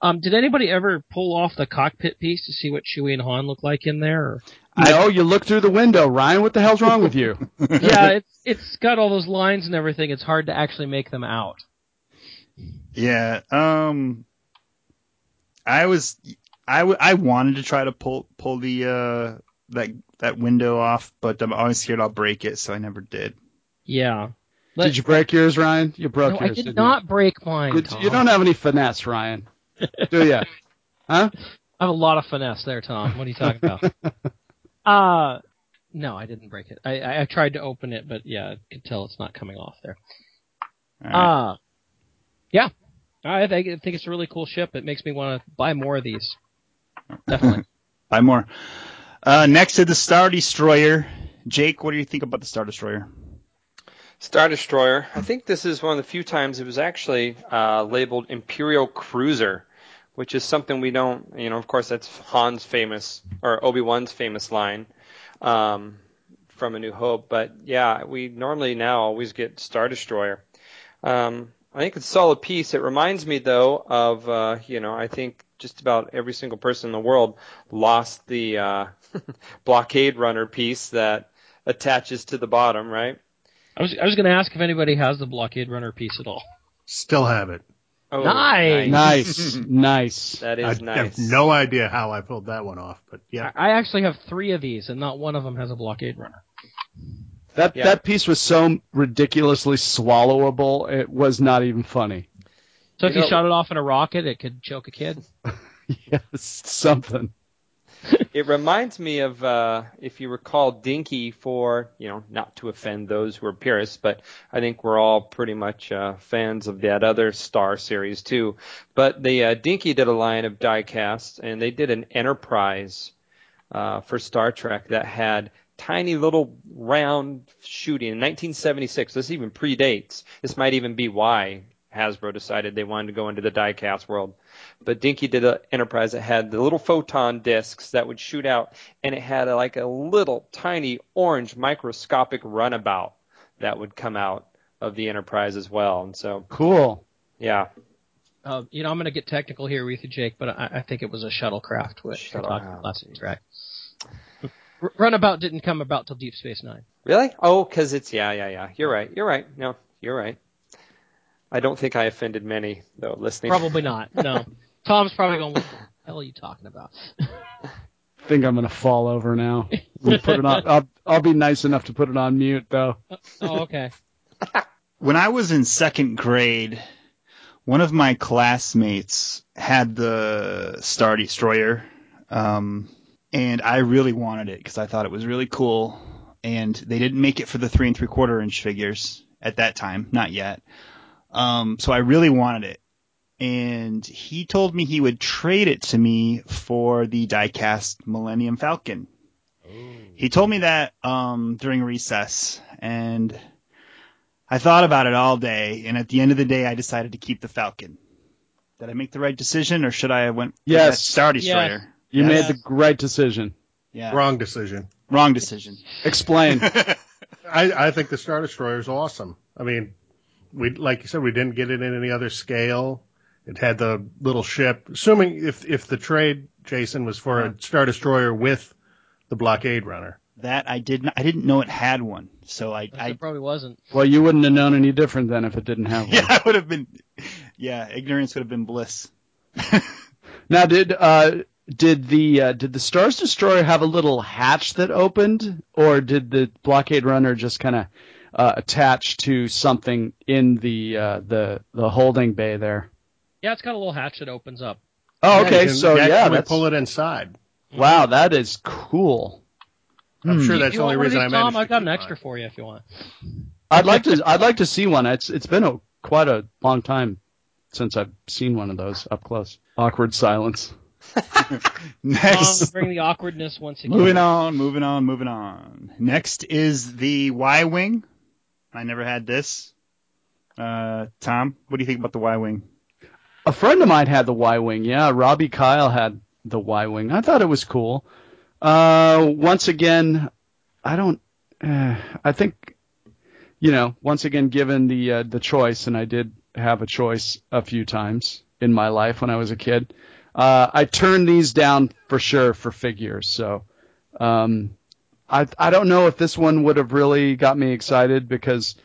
Um, did anybody ever pull off the cockpit piece to see what Chewie and Han look like in there? Or? No, you look through the window, Ryan. What the hell's wrong with you? yeah, it's it's got all those lines and everything. It's hard to actually make them out. Yeah. Um, I was I, w- I wanted to try to pull pull the uh that that window off, but I'm always scared I'll break it, so I never did. Yeah. Did you break yours, Ryan? You broke No, I yours. did didn't not break mine. You? Did- Tom. you don't have any finesse, Ryan. Do you? Huh? I have a lot of finesse there, Tom. What are you talking about? uh no, I didn't break it. I, I, I tried to open it, but yeah, I could tell it's not coming off there. All right. Uh yeah. I think, I think it's a really cool ship. It makes me want to buy more of these. Definitely. Buy more. Uh, next to the Star Destroyer, Jake, what do you think about the Star Destroyer? Star Destroyer. I think this is one of the few times it was actually uh, labeled Imperial Cruiser, which is something we don't, you know, of course that's Han's famous, or Obi-Wan's famous line um, from A New Hope. But yeah, we normally now always get Star Destroyer. Um, I think it's a solid piece. It reminds me though of, uh, you know, I think just about every single person in the world lost the uh, blockade runner piece that attaches to the bottom, right? I was I was going to ask if anybody has the blockade runner piece at all. Still have it. Oh, Nice. Nice, That is nice. That I is nice. have no idea how I pulled that one off, but yeah. I, I actually have three of these, and not one of them has a blockade runner. That Yeah. that piece was so ridiculously swallowable. It was not even funny. So if You you know- shot it off in a rocket, it could choke a kid. yes, something. It reminds me of, uh, if you recall, Dinky for, you know, not to offend those who are purists, but I think we're all pretty much uh, fans of that other Star series too. But the uh, Dinky did a line of diecast, and they did an Enterprise uh, for Star Trek that had tiny little round shooting in 1976. This even predates. This might even be why Hasbro decided they wanted to go into the diecast world. But Dinky did an Enterprise that had the little photon discs that would shoot out, and it had a, like a little tiny orange microscopic runabout that would come out of the Enterprise as well. And so, Cool. yeah, Uh, you know, I'm going to get technical here with you, Jake, but I, I think it was a shuttlecraft, which we're talking Shuttlecraft. last track. R- Runabout didn't come about till Deep Space Nine. really? Oh, because it's yeah, yeah, yeah. You're right. You're right. No, you're right. I don't think I offended many though listening. Probably not. No. Tom's probably going. What the hell are you talking about? I think I'm gonna fall over now. We'll put it on. I'll, I'll be nice enough to put it on mute though. Oh, okay. When I was in second grade, one of my classmates had the Star Destroyer, um, and I really wanted it because I thought it was really cool. And they didn't make it for the three and three quarter inch figures at that time, not yet. Um, so I really wanted it. And he told me he would trade it to me for the diecast Millennium Falcon. He told me that um, during recess, and I thought about it all day. And at the end of the day, I decided to keep the Falcon. Did I make the right decision, or should I have went for Yes. that Star Destroyer? You Yes. made the right decision. Yeah, Wrong decision. wrong decision. Explain. I, I think the Star Destroyer is awesome. I mean, we like you said, we didn't get it in any other scale. It had the little ship. Assuming if if the trade, Jason, was for a Star Destroyer with the blockade runner. That I didn't. I didn't know it had one, so I. I probably wasn't. well, you wouldn't have known any different then if it didn't have one. yeah, I would have been. Yeah, ignorance would have been bliss. Now, did uh, did the uh, did the Stars Destroyer have a little hatch that opened, or did the blockade runner just kind of uh, attach to something in the uh, the the holding bay there? Yeah, it's got a little hatch that opens up. Oh, okay. you can so yeah, actually that's, pull it inside. wow, that is cool. I'm Hmm. sure that's you the only want one of reason I these, managed Tom? to I've got an extra mine. for you if you want. I'd like to I'd like to see one. It's it's been a quite a long time since I've seen one of those up close. Awkward silence. Um, Next, bring the awkwardness once again. moving on, moving on, moving on. Next is the Y wing. I never had this. Uh, Tom, what do you think about the Y wing? A friend of mine had the Y wing. Yeah, Robbie Kyle had the Y wing. I thought it was cool. Uh, once again, I don't. Uh, I think, you know, once again, given the uh, the choice, and I did have a choice a few times in my life when I was a kid. Uh, I turned these down for sure for figures. So, um, I I don't know if this one would have really got me excited because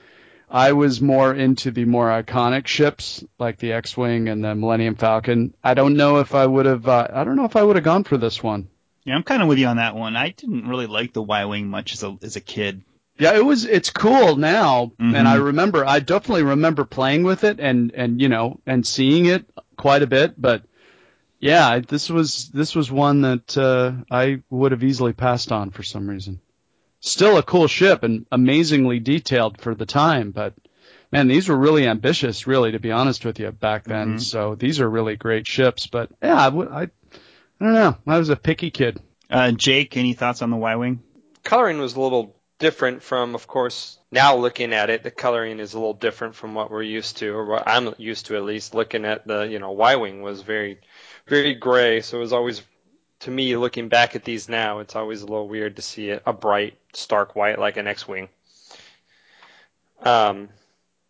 I was more into the more iconic ships like the X-wing and the Millennium Falcon. I don't know if I would have. Uh, I don't know if I would have gone for this one. Yeah, I'm kind of with you on that one. I didn't really like the Y wing much as a as a kid. Yeah, it was. It's cool now, Mhm. and I remember. I definitely remember playing with it and and you know and seeing it quite a bit. But yeah, this was this was one that uh, I would have easily passed on for some reason. Still a cool ship and amazingly detailed for the time, but man, these were really ambitious, really, to be honest with you, back then. Mhm. So these are really great ships. But yeah, I, I, I don't know. I was a picky kid. Uh, Jake, any thoughts on the Y wing? Coloring was a little different from, of course, now looking at it, the coloring is a little different from what we're used to, or what I'm used to at least. Looking at the, you know, Y wing was very, very gray, so it was always, to me, looking back at these now, it's always a little weird to see a, a bright, stark white like an X wing. Um,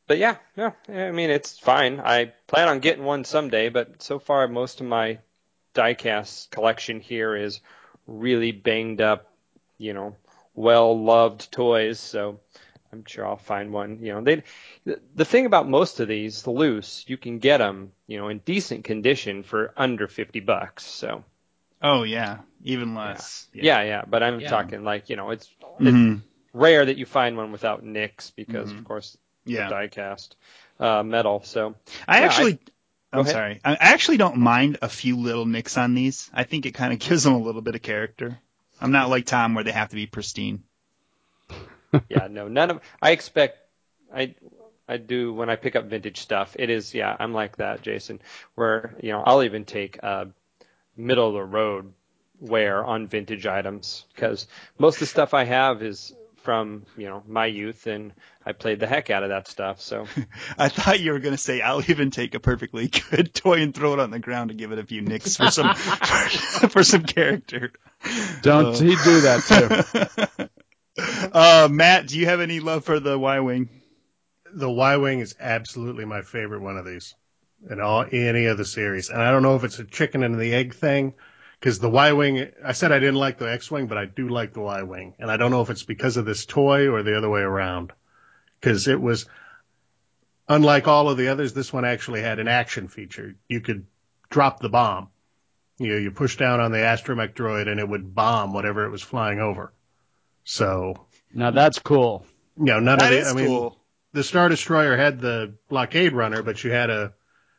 but yeah, yeah, I mean, it's fine. I plan on getting one someday, but so far, most of my diecast collection here is really banged up, you know, well loved toys. So I'm sure I'll find one. You know, they the, the thing about most of these, the loose, you can get them, you know, in decent condition for under 50 bucks. So Oh yeah, even less. yeah, yeah. yeah. But I'm Yeah. talking like, you know, it's, hmm it's rare that you find one without nicks because, Mhm. of course, Yeah. the diecast uh, metal. So I Yeah, actually, Go I'm ahead. sorry. I actually don't mind a few little nicks on these. I think it kind of gives them a little bit of character. I'm not like Tom where they have to be pristine. yeah, no, none of. I expect. I I do when I pick up vintage stuff. It is yeah, I'm like that, Jason. Where you know I'll even take uh, middle of the road wear on vintage items because most of the stuff I have is from you know my youth and I played the heck out of that stuff. So I thought you were going to say I'll even take a perfectly good toy and throw it on the ground to give it a few nicks for some for, for some character. Don't Uh, he do that too? Uh, Matt, do you have any love for the Y wing? The Y wing is absolutely my favorite one of these in all any of the series, and I don't know if it's a chicken and the egg thing. Because the Y wing, I said I didn't like the X wing, but I do like the Y wing, and I don't know if it's because of this toy or the other way around. Because it was, unlike all of the others, this one actually had an action feature. You could drop the bomb. You know, you push down on the astromech droid and it would bomb whatever it was flying over. So, Now that's cool. you know, none That of the, is I mean, cool. the Star Destroyer had the blockade runner, but you had a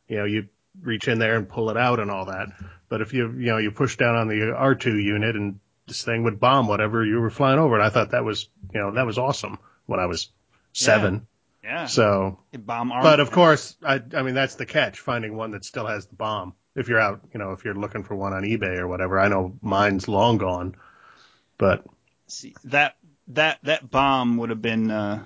You know, you reach in there and pull it out and all that. But if you, you know, you push down on the R2 unit and this thing would bomb whatever you were flying over. And I thought that was, you know, that was awesome when I was seven. Yeah. So, It bomb arm. but of course, I, I mean, that's the catch, finding one that still has the bomb. If you're out, you know, if you're looking for one on eBay or whatever, I know mine's long gone, but See, that that that bomb would have been uh,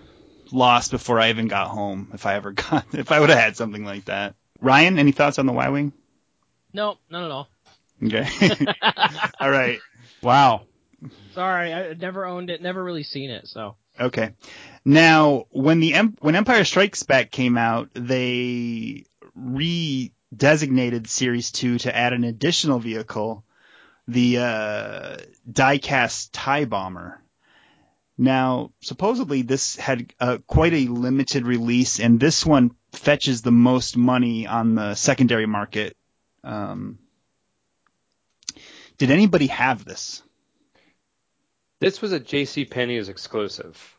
lost before I even got home if I ever got if I would have had something like that. Ryan, any thoughts on the Y wing? No, none at all. Okay. All right. Wow. Sorry, I never owned it, never really seen it, so. Okay. Now, when the when Empire Strikes Back came out, they redesignated Series Two to add an additional vehicle, the uh, diecast Tie Bomber. Now, supposedly this had uh, quite a limited release, and this one fetches the most money on the secondary market. Um, did anybody have this? This was a J.C. Penney's exclusive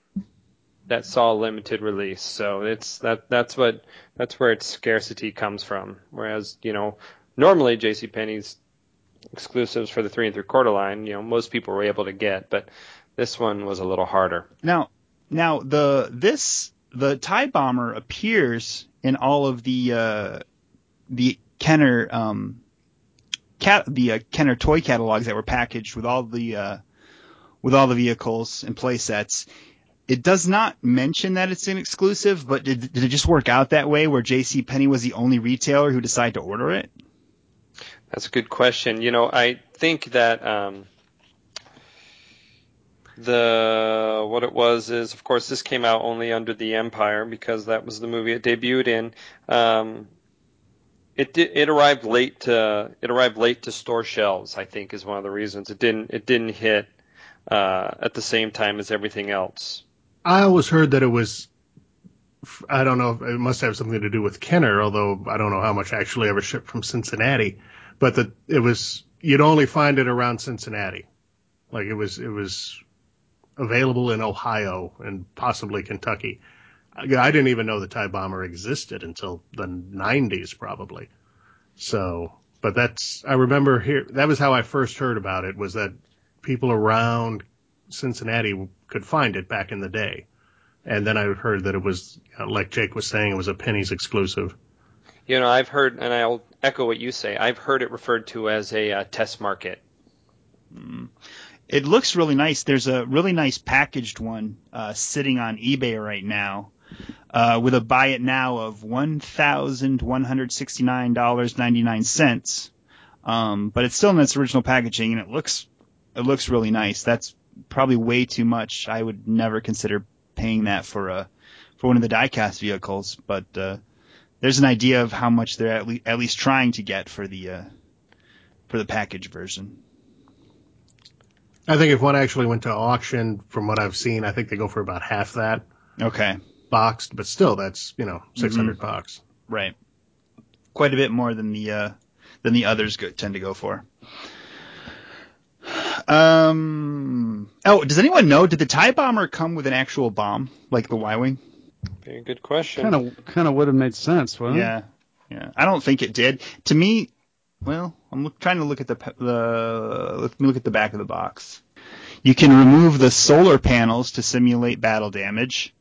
that saw a limited release. So it's that that's what that's where its scarcity comes from. Whereas you know normally J.C. Penney's exclusives for the three and three quarter line, you know most people were able to get, but this one was a little harder. Now, now the this the tie bomber appears in all of the uh, the Kenner um, cat the uh, Kenner toy catalogs that were packaged with all the uh, with all the vehicles and play sets. It does not mention that it's an exclusive, but did, did it just work out that way where J.C. Penney was the only retailer who decided to order it? That's a good question. You know, I think that um, the what it was is, of course, this came out only under the Empire because that was the movie it debuted in. Um, it it arrived late to it arrived late to store shelves. I think is one of the reasons it didn't it didn't hit uh, at the same time as everything else. I always heard that it was. I don't know. It must have something to do with Kenner, although I don't know how much actually ever shipped from Cincinnati. But that it was you'd only find it around Cincinnati, like it was it was available in Ohio and possibly Kentucky. I I didn't even know the Tie Bomber existed until the 90s, probably. So, but that's I remember here. That was how I first heard about it. Was that people around Cincinnati could find it back in the day. And then I heard that it was, like Jake was saying, it was a Penny's exclusive. You know, I've heard, and I'll echo what you say. I've heard it referred to as a uh, test market. It looks really nice. There's a really nice packaged one uh, sitting on eBay right now uh, with a buy it now of one thousand one hundred sixty nine dollars ninety nine cents. Um, but it's still in its original packaging, and it looks it looks really nice. That's probably way too much. I would never consider paying that for a for one of the diecast vehicles, but uh, there's an idea of how much they're at, le- at least trying to get for the uh, for the package version. I think if one actually went to auction, from what I've seen, I think they go for about half that Okay. boxed, but still, that's you know 600 bucks. Right. Quite a bit more than the uh, than the others go, tend to go for. Um. Oh, does anyone know? Did the tie bomber come with an actual bomb, like the Y-wing? Very good question. Kind of, kind of would have made sense, wouldn't it? Yeah. Yeah. I don't think it did. To me, well, I'm look, trying to look at the pe- the. Let me look at the back of the box. You can remove the solar panels to simulate battle damage.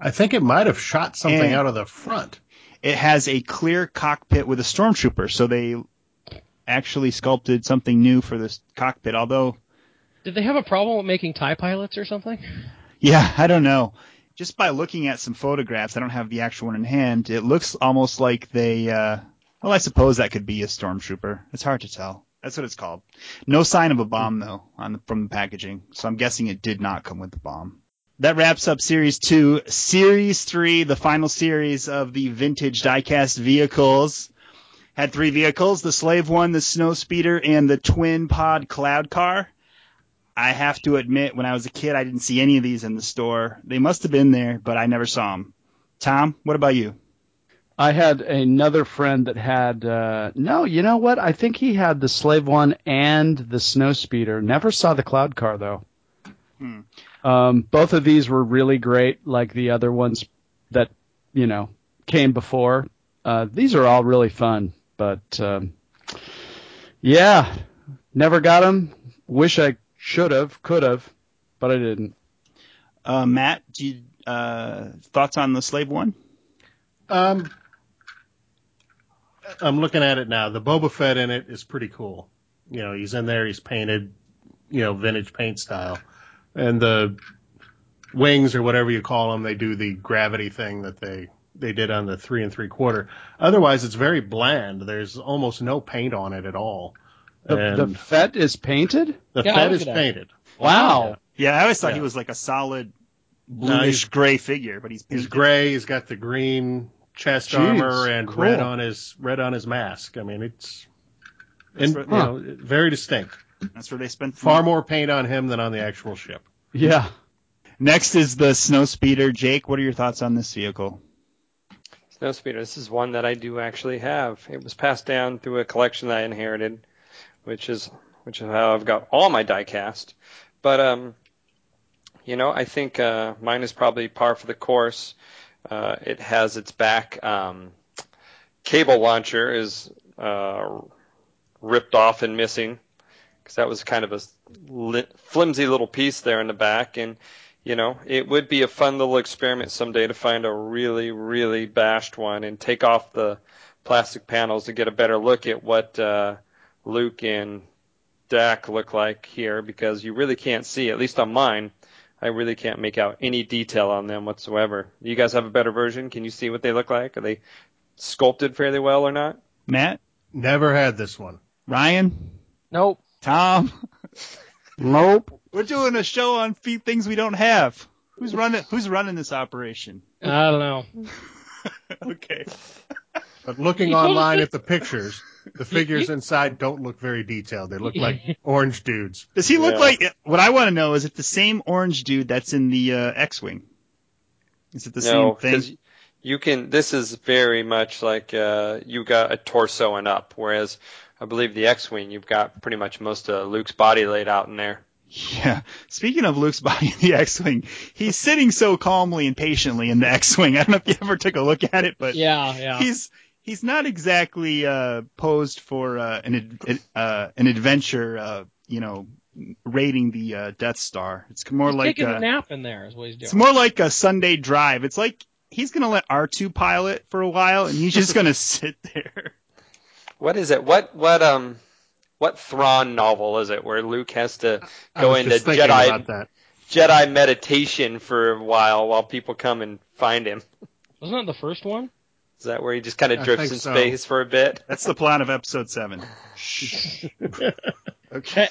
I think it might have shot something And- out of the front. It has a clear cockpit with a stormtrooper, so they actually sculpted something new for this cockpit. Although, Did they have a problem with making TIE pilots or something? yeah, I don't know. Just by looking at some photographs, I don't have the actual one in hand. It looks almost like they. Uh, well, I suppose that could be a stormtrooper. It's hard to tell. That's what it's called. No sign of a bomb though on the, from the packaging, so I'm guessing it did not come with the bomb. That wraps up Series 2. Series 3, the final series of the vintage diecast vehicles, had three vehicles, the Slave One, the snowspeeder, and the Twin Pod Cloud Car. I have to admit, when I was a kid, I didn't see any of these in the store. They must have been there, but I never saw them. Tom, what about you? I had another friend that had uh no, you know what? I think he had the slave one and the snow speeder. Never saw the cloud car though. Hmm. Um both of these were really great like the other ones that, you know, came before. Uh, these are all really fun, but um, yeah, never got them. Wish I should have, could have, but I didn't. Uh, Matt, do you, uh, thoughts on the Slave One? Um, I'm looking at it now. The Boba Fett in it is pretty cool. You know, he's in there. He's painted, you know, vintage paint style, and the wings or whatever you call them, they do the gravity thing that they they did on the three and three quarter. Otherwise, it's very bland. There's almost no paint on it at all. The, And the Fett is painted. the Yeah, Fett is at that. painted. Wow. Yeah, I always thought Yeah. he was like a solid bluish he's- gray figure, but he's He's gray. He's got the green chest Jeez, armor and cool. red on his red on his mask. I mean, it's That's and, what- you know very distinct. That's where they spent the Far more paint on him than on the actual ship. Yeah. Next is the Snowspeeder. Jake, what are your thoughts on this vehicle? Snowspeeder. This is one that I do actually have. It was passed down through a collection that I inherited, which is which is how I've got all my diecast. But um, you know, I think uh, mine is probably par for the course. Uh, it has its back um, cable launcher is uh, ripped off and missing because that was kind of a li- flimsy little piece there in the back and you know, it would be a fun little experiment someday to find a really, really bashed one and take off the plastic panels to get a better look at what uh, Luke and Dak look like here because you really can't see, at least on mine, I really can't make out any detail on them whatsoever. You guys have a better version? Can you see what they look like? Are they sculpted fairly well or not? Matt, Never had this one. Ryan, Nope. Tom. Nope. We're doing a show on feet things we don't have. Who's running? Who's running this operation? I don't know. Okay. But looking online at the pictures, the figures inside don't look very detailed. They look like orange dudes. Does he look Yeah. like? What I want to know is it the same orange dude that's in the uh, X-wing? Is it the no, same thing? because you can. This is very much like uh, you got a torso and up, whereas I believe the X-wing, you've got pretty much most of Luke's body laid out in there. Yeah. Speaking of Luke's body in the X-wing, he's sitting so calmly and patiently in the X-wing. I don't know if you ever took a look at it, but Yeah, yeah. he's he's not exactly uh, posed for uh, an ad- uh, an adventure. Uh, you know, raiding the uh, Death Star. It's more He's like taking uh, a nap in there is what he's doing. it's more like a Sunday drive. It's like he's gonna let R two pilot for a while, and he's just gonna sit there. What is it? What what um what Thrawn novel is it where Luke has to go into Jedi that. Jedi meditation for a while while people come and find him? Wasn't that the first one? Is that where he just kind of drifts in so. space for a bit? That's the plan of episode seven. Ha-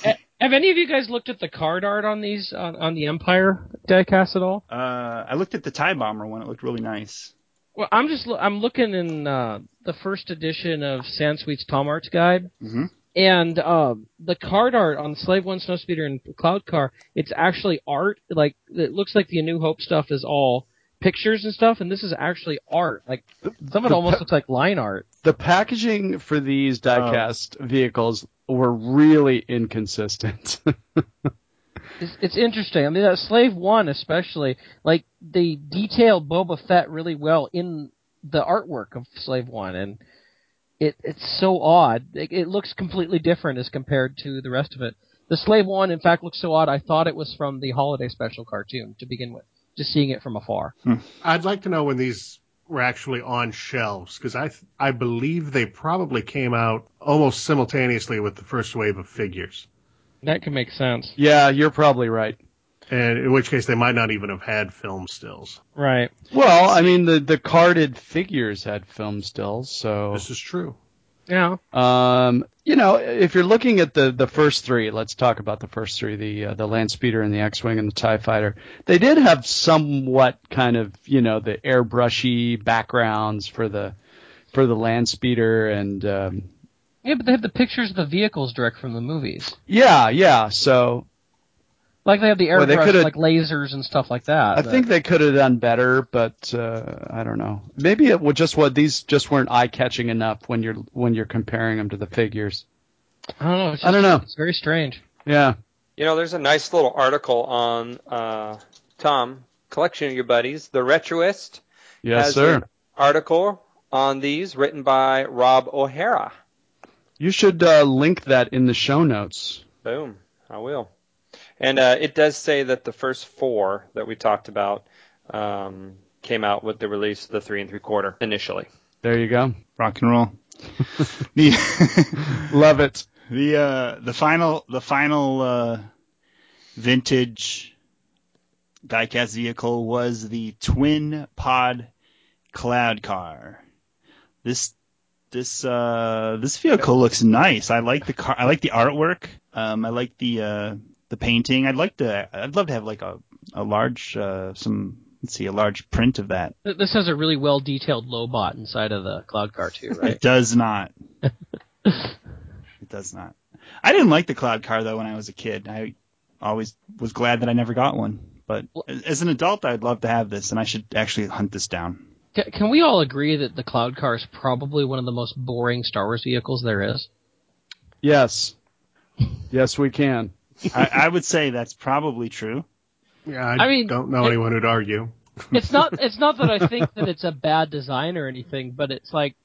ha- Have any of you guys looked at the card art on these on, on the Empire diecast at all? Uh, I looked at the Tie Bomber one. It looked really nice. Well, I'm just I'm looking in uh, the first edition of Sansweet's Tomart's Guide, Mhm. and uh, the card art on Slave One, Snowspeeder, and Cloud Car. It's actually art. Like it looks like the A New Hope stuff is all pictures and stuff, and this is actually art. Like some of it almost pa- looks like line art. The packaging for these diecast oh. vehicles were really inconsistent. It's, it's interesting. I mean, that Slave One especially, like they detailed Boba Fett really well in the artwork of Slave One, and it it's so odd. It, it looks completely different as compared to the rest of it. The Slave One, in fact, looks so odd. I thought it was from the holiday special cartoon to begin with, just seeing it from afar. Hmm. I'd like to know when these were actually on shelves because I th- I believe they probably came out almost simultaneously with the first wave of figures. That could make sense, yeah, you're probably right. And in which case they might not even have had film stills. right? Well, I mean, the the carded figures had film stills, so This is true. Yeah. Um, you know, if you're looking at the the first three, let's talk about the first three: the uh, the land speeder and the X-wing and the Tie fighter. They did have somewhat kind of you know the airbrushy backgrounds for the for the land speeder and um, Yeah, but they have the pictures of the vehicles direct from the movies. yeah, yeah. So Like they have the Well, they airbrush, could've- like lasers and stuff like that. I but- think they could have done better, but uh, I don't know. Maybe it was just what these just weren't eye catching enough when you're when you're comparing them to the figures. I don't know. It's I don't know. It's very strange. Yeah. You know, there's a nice little article on uh, Tom collection of your buddies, the Retroist. Yes, has sir. an article on these, written by Rob O'Hara. You should uh, link that in the show notes. Boom. I will. And uh, it does say that the first four that we talked about um, came out with the release of the three and three quarter initially. There you go. Rock and roll. the Love it. the uh, the final the final uh, vintage diecast vehicle was the twin pod cloud car. This this uh, this vehicle looks nice. I like the car. I like the artwork. Um, I like the uh, the painting. I'd like to. I'd love to have like a a large uh, some. Let's see, a large print of that. This has a really well detailed Lobot inside of the Cloud Car too, right? It does not. it does not. I didn't like the cloud car though when I was a kid. I always was glad that I never got one. But as an adult, I'd love to have this, and I should actually hunt this down. Can we all agree that the Cloud Car is probably one of the most boring Star Wars vehicles there is? Yes. Yes, we can. I, I would say that's probably true. Yeah, I, I mean, don't know it- anyone who'd argue. It's not. It's not that I think that it's a bad design or anything, but it's like,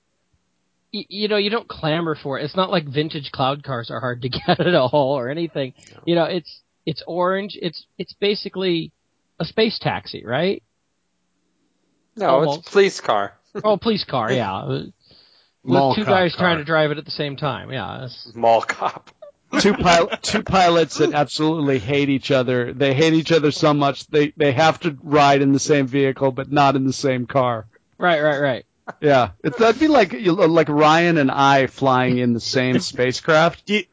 y- you know, you don't clamor for it. It's not like vintage Cloud Cars are hard to get at all or anything. You know, it's it's orange. It's it's basically a space taxi, right? No, Almost. it's police car. Oh, police car, yeah. With Mall two guys car. trying to drive it at the same time. Yeah, it's- Mall cop. Two pil- two pilots that absolutely hate each other. They hate each other so much they they have to ride in the same vehicle but not in the same car. right, right, right. Yeah, it, that'd be like like Ryan and I flying in the same spacecraft. Do you,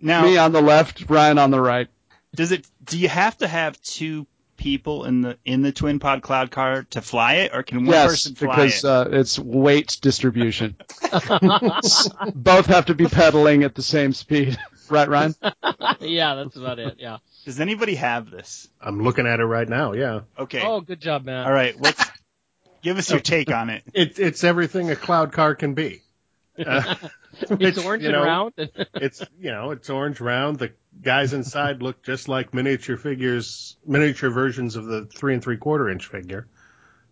now, Me on the left, Ryan on the right. does it? Do you have to have two people in the in the twin pod cloud car to fly it, or can one yes, person fly because it? uh, it's weight distribution. Both have to be pedaling at the same speed. Right, Ryan? yeah, that's about it. Yeah. Does anybody have this? I'm looking at it right now. Yeah, Okay. Oh, good job, man. All right. What's give us your take on it? it, it's everything a cloud car can be. Uh, It's which, orange you and round. it's you know it's orange round. The guys inside look just like miniature figures, miniature versions of the three and three quarter inch figure.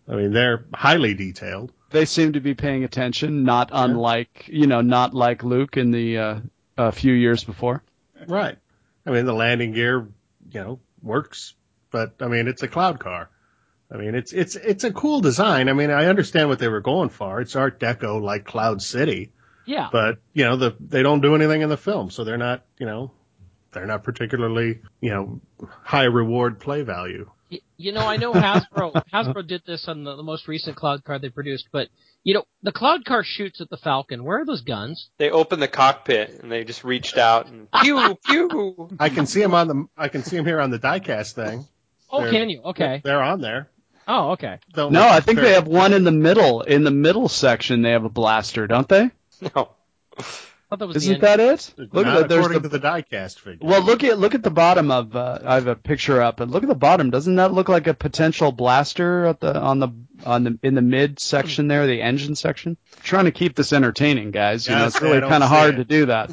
I mean, they're highly detailed. They seem to be paying attention, not unlike you know, not like Luke in the uh, a few years before. Right. I mean, the landing gear, you know, works, but I mean, it's a cloud car. I mean, it's it's it's a cool design. I mean, I understand what they were going for. It's Art Deco like Cloud City, yeah. but you know, the they don't do anything in the film, so they're not, you know, they're not particularly, you know, high reward play value. Y- You know, I know Hasbro Hasbro did this on the, the most recent Cloud Car they produced, but you know, the Cloud Car shoots at the Falcon. Where are those guns? They opened the cockpit and they just reached out and pew pew. I can see them on the I can see them here on the diecast thing. Oh, They're- can you? Okay. They're on there. Oh, okay. Don't No, I think they're- they have one in the middle. In the middle section, they have a blaster, don't they? No. I thought that was the Isn't end. that it? not at that. There's according the to the diecast figure. Well, look at look at the bottom of. Uh, I have a picture up, and look at the bottom. Doesn't that look like a potential blaster at the on the on the in the mid section there, the engine section? trying to keep this entertaining, guys. You Yeah, know, it's really kind of hard it. to do that.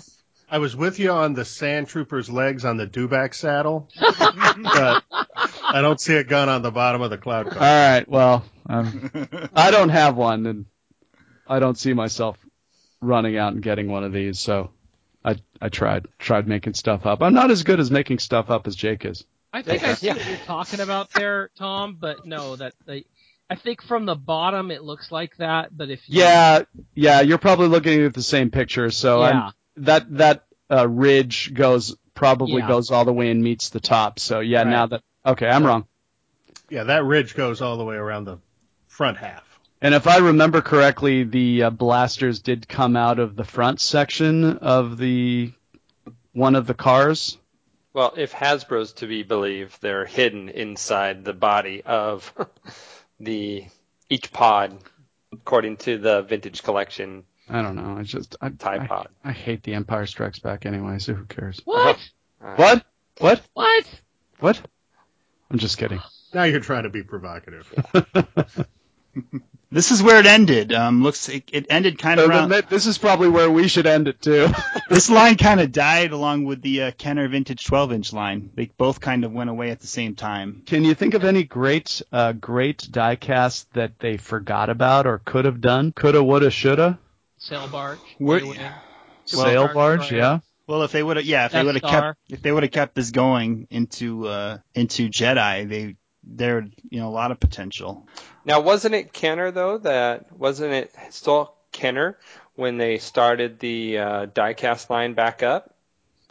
I was with you on the Sand Trooper's legs on the Dewback saddle, but I don't see a gun on the bottom of the cloud All car. right, well, um, I don't have one, and I don't see myself running out and getting one of these. So, I I tried tried making stuff up. I'm not as good as making stuff up as Jake is. I think I see Yeah. what you're talking about there, Tom, but no, that they, I think from the bottom it looks like that, but if you, Yeah, yeah, you're probably looking at the same picture. So yeah, that that uh, ridge goes probably Yeah. goes all the way and meets the top. So yeah, Right. now that okay, I'm wrong. Yeah, that ridge goes all the way around the front half. And if I remember correctly, the uh, blasters did come out of the front section of the one of the cars. Well, if Hasbro's to be believed, they're hidden inside the body of the each pod, according to the vintage collection I don't know. I just I, Tie I, pod. I hate the Empire Strikes Back anyway. So who cares? what? Uh, What? What? What? What? I'm just kidding. Now you're trying to be provocative. This is where it ended. Um, looks it, it ended kind of So around. this is probably where we should end it too. this line kind of died along with the uh, Kenner Vintage 12 inch line. They both kind of went away at the same time. Can you think of any great, uh, great diecast that they forgot about or could have done? Coulda, woulda, shoulda. Sail barge. Where- Wing, Sail Star barge, Destroyer. yeah. Well, if they would have, yeah, if they would have kept, if they would have kept this going into uh, into Jedi, they there, you know, a lot of potential. Now, wasn't it Kenner though? That wasn't it still Kenner when they started the uh, diecast line back up?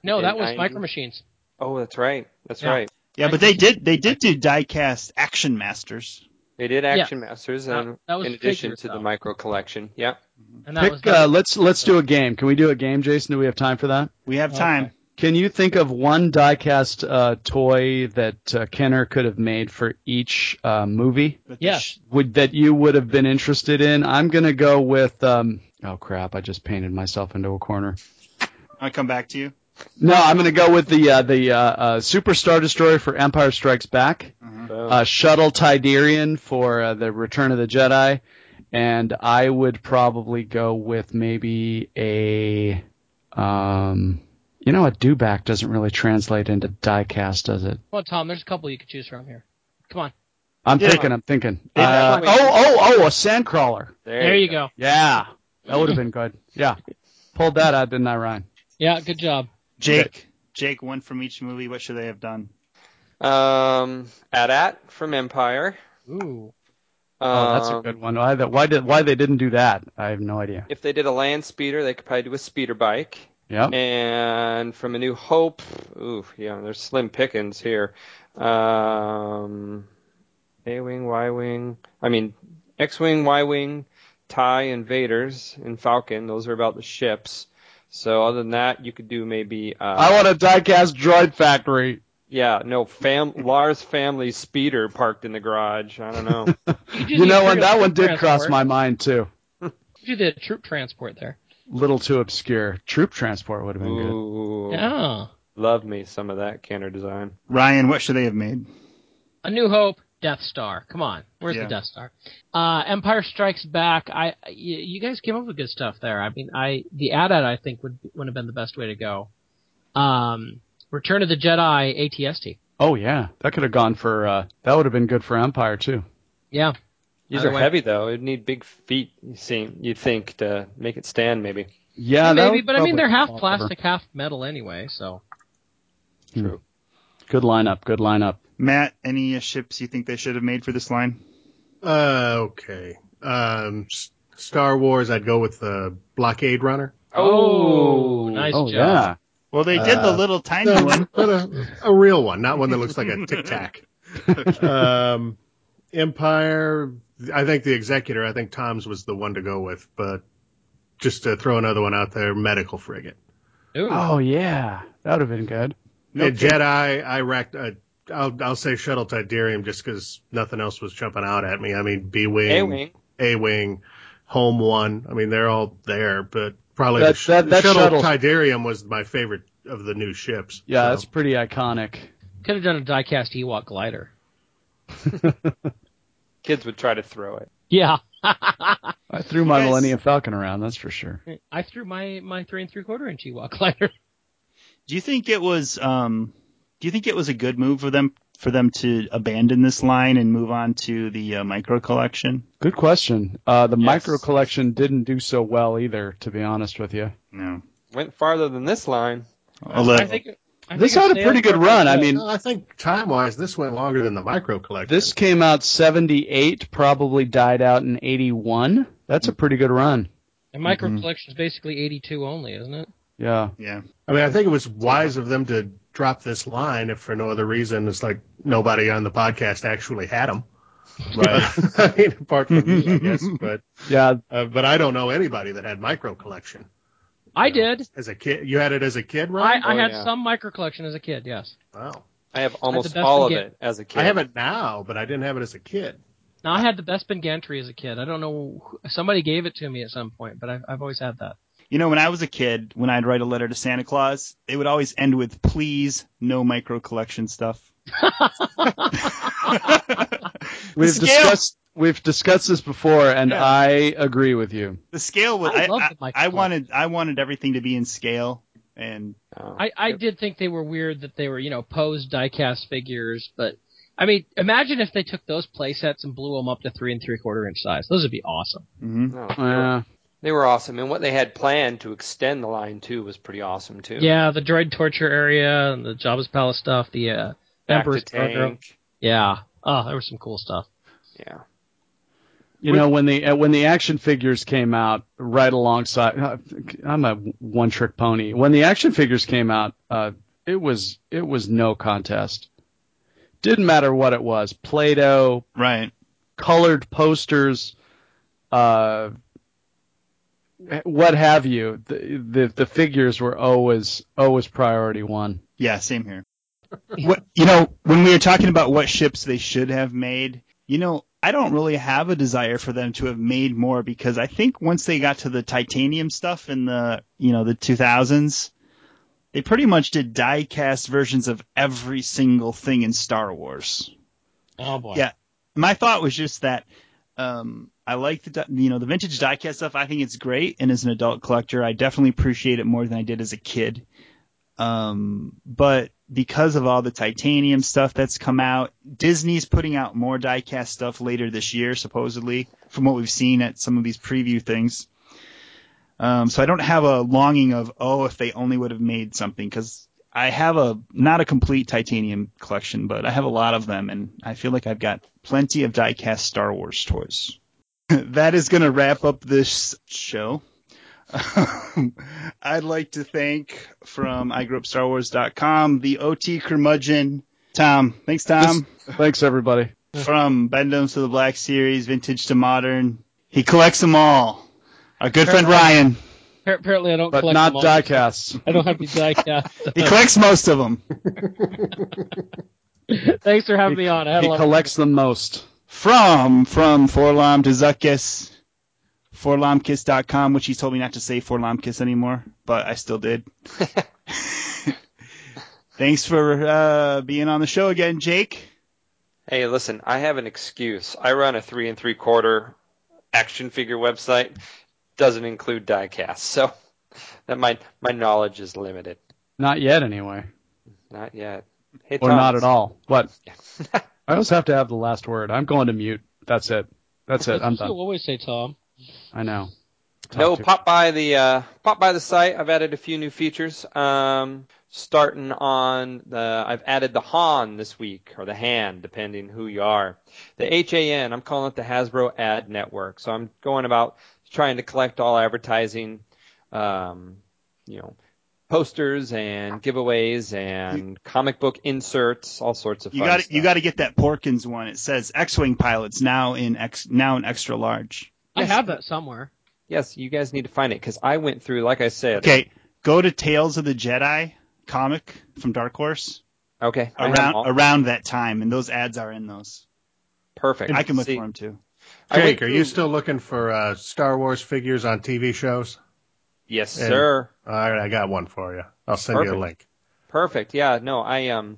No, that was 90? Micro Machines. Oh, that's right. That's Yeah. right. Yeah, but they did they did do diecast Action Masters. They did Action Masters, and that was in addition figures, to the micro collection. Yeah. And that was Pick, uh, let's let's do a game. Can we do a game, Jason? Do we have time for that? We have Okay. Time. Can you think of one diecast uh, toy that uh, Kenner could have made for each uh, movie? But Yeah. Would that you would have been interested in? I'm gonna go with. Um, oh crap! I just painted myself into a corner. I'll come back to you. No, I'm gonna go with the uh, the uh, uh, Super Star Destroyer for Empire Strikes Back, Boom. uh, Shuttle Tydirium for uh, the Return of the Jedi, and I would probably go with maybe a. Um, you know, a dewback doesn't really translate into diecast, does it? Well, Tom. There's a couple you could choose from here. Come on. I'm Yeah. thinking. I'm thinking. Uh, oh, oh, oh! A sandcrawler. There, you go. Yeah, that would have been good. Yeah, pulled that out, didn't I, Ryan? Yeah, good job. Jake, Jake, one from each movie. What should they have done? Um, AT-AT from Empire. Ooh. Oh, that's a Um, good one. Why that? Why did? Why they didn't do that? I have no idea. If they did a land speeder, they could probably do a speeder bike. Yep. And from A New Hope, ooh, yeah, there's slim pickings here. Um, A-wing, Y-wing, I mean, X-wing, Y-wing, TIE, Invaders, and Falcon. Those are about the ships. So other than that, you could do maybe. Uh, I want a diecast droid factory. Yeah, no, fam. Lars family speeder parked in the garage. I don't know. You know what? That one did Transport. cross my mind too. You did troop transport there. Little too obscure. Troop transport would have been good. Yeah. love me some of that Kenner design. Ryan, what should they have made? A New Hope, Death Star. Come on, where's Yeah. the Death Star? Uh, Empire Strikes Back. I, y- you guys came up with good stuff there. I mean, I the AT-AT I think would would have been the best way to go. Um, Return of the Jedi ATST. Oh yeah, that could have gone for. Uh, that would have been good for Empire too. Yeah, These are heavy though. It'd need big feet. You seem you think to make it stand maybe. Yeah, that maybe, but I mean they're half plastic, half metal anyway. So True. Good lineup. Good lineup. Matt, any uh, ships you think they should have made for this line? Uh, okay. Um, S- Star Wars, I'd go with the Blockade Runner. Oh, nice oh job. yeah. Well, they did the Uh, little tiny No, one. but a, a real one, not one that looks like a tic tac. um, Empire, I think the Executor, I think Tom's was the one to go with, but just to throw another one out there, Medical Frigate. Ooh. Oh yeah, that would have been good. No And Jedi, I racked, uh, I'll, I'll say Shuttle Tydirium just because nothing else was jumping out at me. I mean, B Wing, A-wing. A Wing, Home One. I mean, they're all there, but probably That- the, sh- that- that Shuttle shuttle- Tydirium was my favorite of the new ships. Yeah, So, that's pretty iconic. Could have done a diecast Ewok glider. Kids would try to throw it. Yeah. I threw my Yes. Millennium Falcon around. That's for sure. I threw my my three and three quarter inch Ewok glider. Do you think it was um do you think it was a good move for them for them to abandon this line and move on to the uh, micro collection? Good question. Uh, the Yes. micro collection didn't do so well either, to be honest with you. No. Went farther than this line. Although, I think I This had a pretty good for run. I mean, No, I think time wise, this went longer than the micro collection. this came out 78, probably died out in 81. That's a pretty good run. And micro Mm-hmm. collection is basically 82 only, isn't it? Yeah. yeah. I mean, I think it was wise of them to drop this line, if for no other reason. It's like nobody on the podcast actually had them. Right. I mean, apart from me, I guess. But yeah. uh, but I don't know anybody that had micro collection I did. as a kid. You had it as a kid, right? I Oh, had yeah. some micro collection as a kid. Yes. wow. I have almost best all of it as a kid. I have it now, but I didn't have it as a kid. Now I had the best Bespin Gantry as a kid. I don't know. Somebody gave it to me at some point, but I've, I've always had that. You know, when I was a kid, when I'd write a letter to Santa Claus, it would always end with "Please, no micro collection stuff." We've scale- discussed we've discussed this before, and Yeah. I agree with you. The scale was I I, I, I wanted I wanted everything to be in scale and Oh. I, I did think they were weird that they were, you know, posed diecast figures, but I mean, imagine if they took those play sets and blew them up to three and three quarter inch size. Those would be awesome. mhm. No, they, were, Uh, they were awesome, and what they had planned to extend the line too was pretty awesome too. Yeah, the droid torture area and the Jabba's palace stuff, the uh, Back Emperor's to tank. Cargo. Yeah. Oh, there was some cool stuff. Yeah. You know when the uh, when the action figures came out right alongside uh, I'm a one trick pony. When the action figures came out, uh, it was it was no contest. Didn't matter what it was. Play-Doh, right. colored posters, uh, what have you. The, the the figures were always always priority one. Yeah, same here. what you know, when we were talking about what ships they should have made, you know, I don't really have a desire for them to have made more because I think once they got to the titanium stuff in the you know the 2000s, they pretty much did die-cast versions of every single thing in Star Wars. Oh boy. Yeah. My thought was just that um, I like the you know the vintage diecast stuff. I think it's great, and as an adult collector, I definitely appreciate it more than I did as a kid. Um, but because of all the titanium stuff that's come out, Disney's putting out more diecast stuff later this year, supposedly, from what we've seen at some of these preview things. Um, so I don't have a longing of oh, if they only would have made something because I have a not a complete titanium collection, but I have a lot of them, and I feel like I've got plenty of diecast Star Wars toys. that is going to wrap up this show. Um, I'd like to thank from igrewupstarwars.com the OT curmudgeon Tom. Thanks, Tom. Thanks everybody. from Bend-Ems to the Black Series, vintage to modern, he collects them all. Our good friend Ryan, Apparently, I don't But collect not them all. diecasts. I don't have any diecast. he collects most of them. Thanks for having me on. I had He a lot of collects the most. From from 4-LOM to Zuckuss, forlomkiss.com, which he told me not to say Forlomkiss anymore, but I still did. Thanks for uh, being on the show again, Jake. Hey, listen, I have an excuse. I run a three and three quarter action figure website. Doesn't include diecast, so that my my knowledge is limited. Not yet, anyway, Not yet. Hey, or Thomas. not at all. What? Yeah. I always have to have the last word. I'm going to mute. That's it. That's it. I'm That's what you done. always say, Tom. I know. Talk No, to- pop by the uh, pop by the site. I've added a few new features. Um, starting on the, I've added the Han this week or the Han, depending who you are. The HAN, I'm calling it the Hasbro Ad Network. So I'm going about trying to collect all advertising, um, you know, posters and giveaways and comic book inserts, all sorts of You got stuff. you got to get that Porkins one. It says X-wing pilots now in X now in extra large. I have that somewhere. Yes, you guys need to find it because I went through, like I said. Okay, go to Tales of the Jedi comic from Dark Horse Okay. I have them around all. around that time, and those ads are in those. Perfect. I can look See, for them too. I went Jake, are you still looking for uh, Star Wars figures on TV shows? Yes, And- sir. All right, I got one for you. I'll send you a link. Perfect. Yeah. No, I um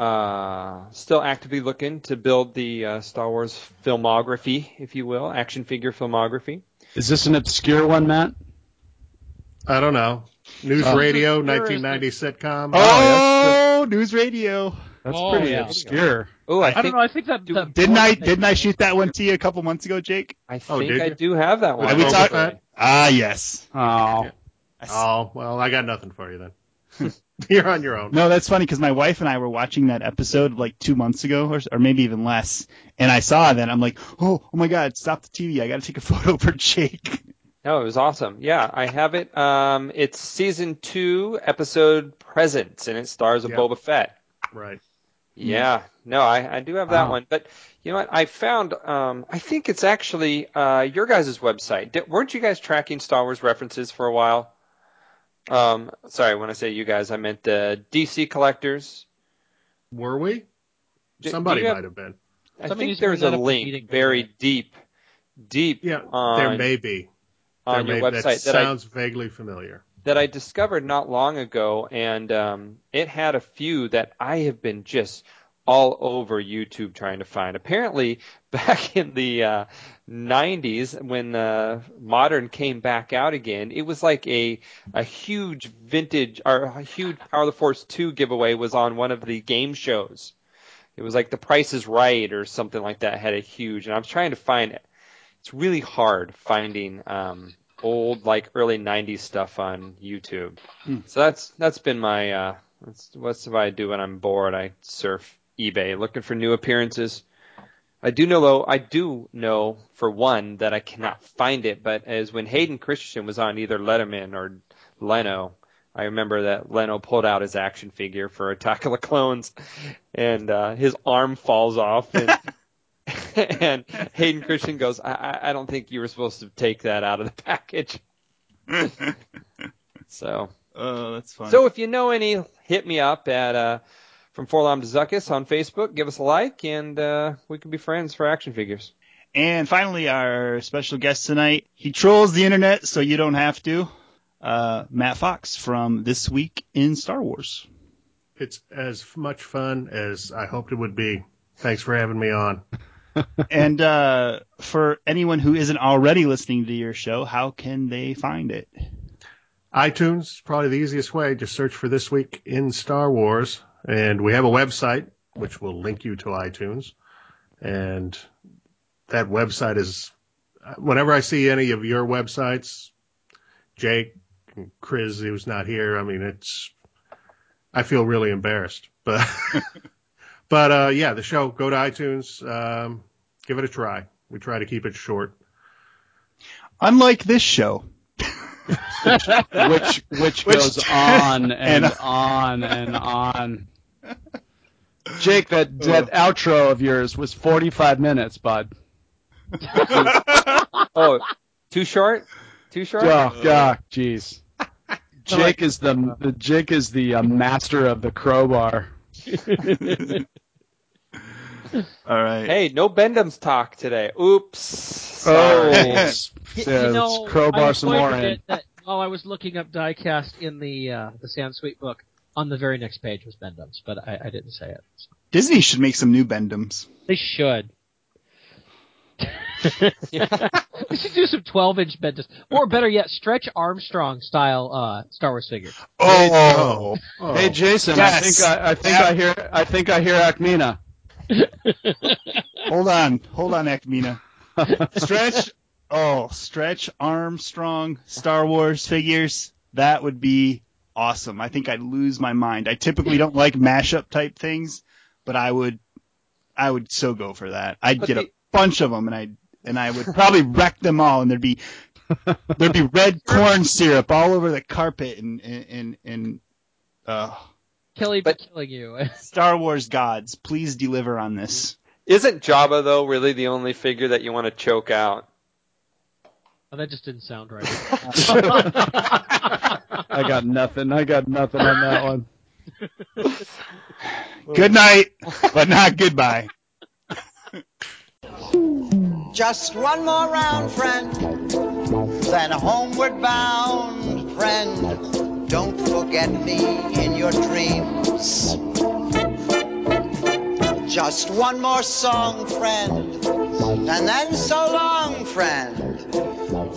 uh still actively looking to build the uh, Star Wars filmography, if you will, action figure filmography. Is this an obscure one, Matt? I don't know. News Oh. Radio, Sure is 1990 sitcom. Oh, news radio. That's Oh, pretty yeah. obscure. Oh, I, I, think don't know. I think that. do- that Didn't I didn't I shoot that one to you a couple months ago, Jake? I Oh, think did I do have that one. Have we Boba talked- Fett? Ah, yes. Oh, Oh, well, I got nothing for you then. You're on your own. No, that's funny because my wife and I were watching that episode like two months ago, or, or maybe even less, and I saw that. I'm like, oh, oh my god, stop the TV! I got to take a photo for Jake. No, it was awesome. Yeah, I have it. Um, it's season two, episode Presents, and it stars a Yep. Boba Fett. Right. Yeah, no, I, I do have that Wow. one. But you know what? I found, um, I think it's actually uh, your guys' website. Di- weren't you guys tracking Star Wars references for a while? Um, sorry, when I say you guys, I meant the DC collectors. Were we? Do- do Somebody have- might have been. I Somebody think needs to there's a that up at the meeting, link by the very way. deep, deep Yeah, on, there may be. on there your may, website that that I sounds vaguely familiar. that I discovered not long ago, and um, it had a few that I have been just all over YouTube trying to find. Apparently, back in the uh, 90s when uh, modern came back out again, it was like a a huge vintage or a huge Power of the Force 2 giveaway was on one of the game shows. It was like The Price is Right or something like that had a huge, and I'm trying to find it. It's really hard finding um, old like early 90s stuff on YouTube. So that's that's been my uh, that's what's what I do when I'm bored. I surf eBay looking for new appearances. I do know though, I do know for one that I cannot find it, but as when Hayden Christensen was on either Letterman or Leno, I remember that Leno pulled out his action figure for Attack of the Clones, and uh, his arm falls off, and, and Hayden Christensen goes, I, I- I don't think you were supposed to take that out of the package. So, oh, that's fun. so if you know any, hit me up at uh, from 4-LOM to Zuckuss on Facebook. Give us a like, and uh, we can be friends for action figures. And finally, our special guest tonight. He trolls the internet so you don't have to. Uh, Matt Fox from This Week in Star Wars. It's as much fun as I hoped it would be. Thanks for having me on. and uh, for anyone who isn't already listening to your show, how can they find it? iTunes, probably the easiest way. Just search for This Week in Star Wars. And we have a website, which will link you to iTunes. And that website is, whenever I see any of your websites, Jake, and Chris, who's not here, I mean, it's, I feel really embarrassed. But, but, uh, yeah, the show, go to iTunes, um, give it a try. We try to keep it short. Unlike this show, which which Which- goes on and, and- on and on. Jake, that that outro of yours was 45 minutes, bud. Oh, too short? Too short? Oh God, jeez. Jake is the, the Jake is the uh, master of the crowbar. all right. Hey, no Bend-Ems talk today. Oops. Oh, Sorry. s- You, yeah, you know, crowbar some more in. that while I was looking up diecast in the uh, the Sansweet book, on the very next page was Bend-Ems, but I, I didn't say it. So. Disney should make some new Bend-Ems. They should. we should do some 12 inch Bend-Ems, or better yet, Stretch Armstrong style uh, Star Wars figure. Oh, Oh, Hey Jason, Yes. I think I, I think I hear I think I hear Acmina. hold on, hold on, Acmina. Stretch, oh, Stretch Armstrong Star Wars figures. That would be awesome. I think I'd lose my mind. I typically don't like mashup type things, but I would, I would so go for that. I'd But get a bunch of them, and I would and I would probably wreck them all, and there'd be there'd be red corn syrup all over the carpet, and and and, and uh, Kelly But- killing you. Star Wars gods, please deliver on this. Isn't Jabba though really the only figure that you want to choke out? oh, that just didn't sound right. I got nothing. I got nothing on that one. Good night, but not goodbye. Just one more round, friend, then homeward bound, friend. Don't forget me in your dreams. Just one more song, friend, and then so long, friend.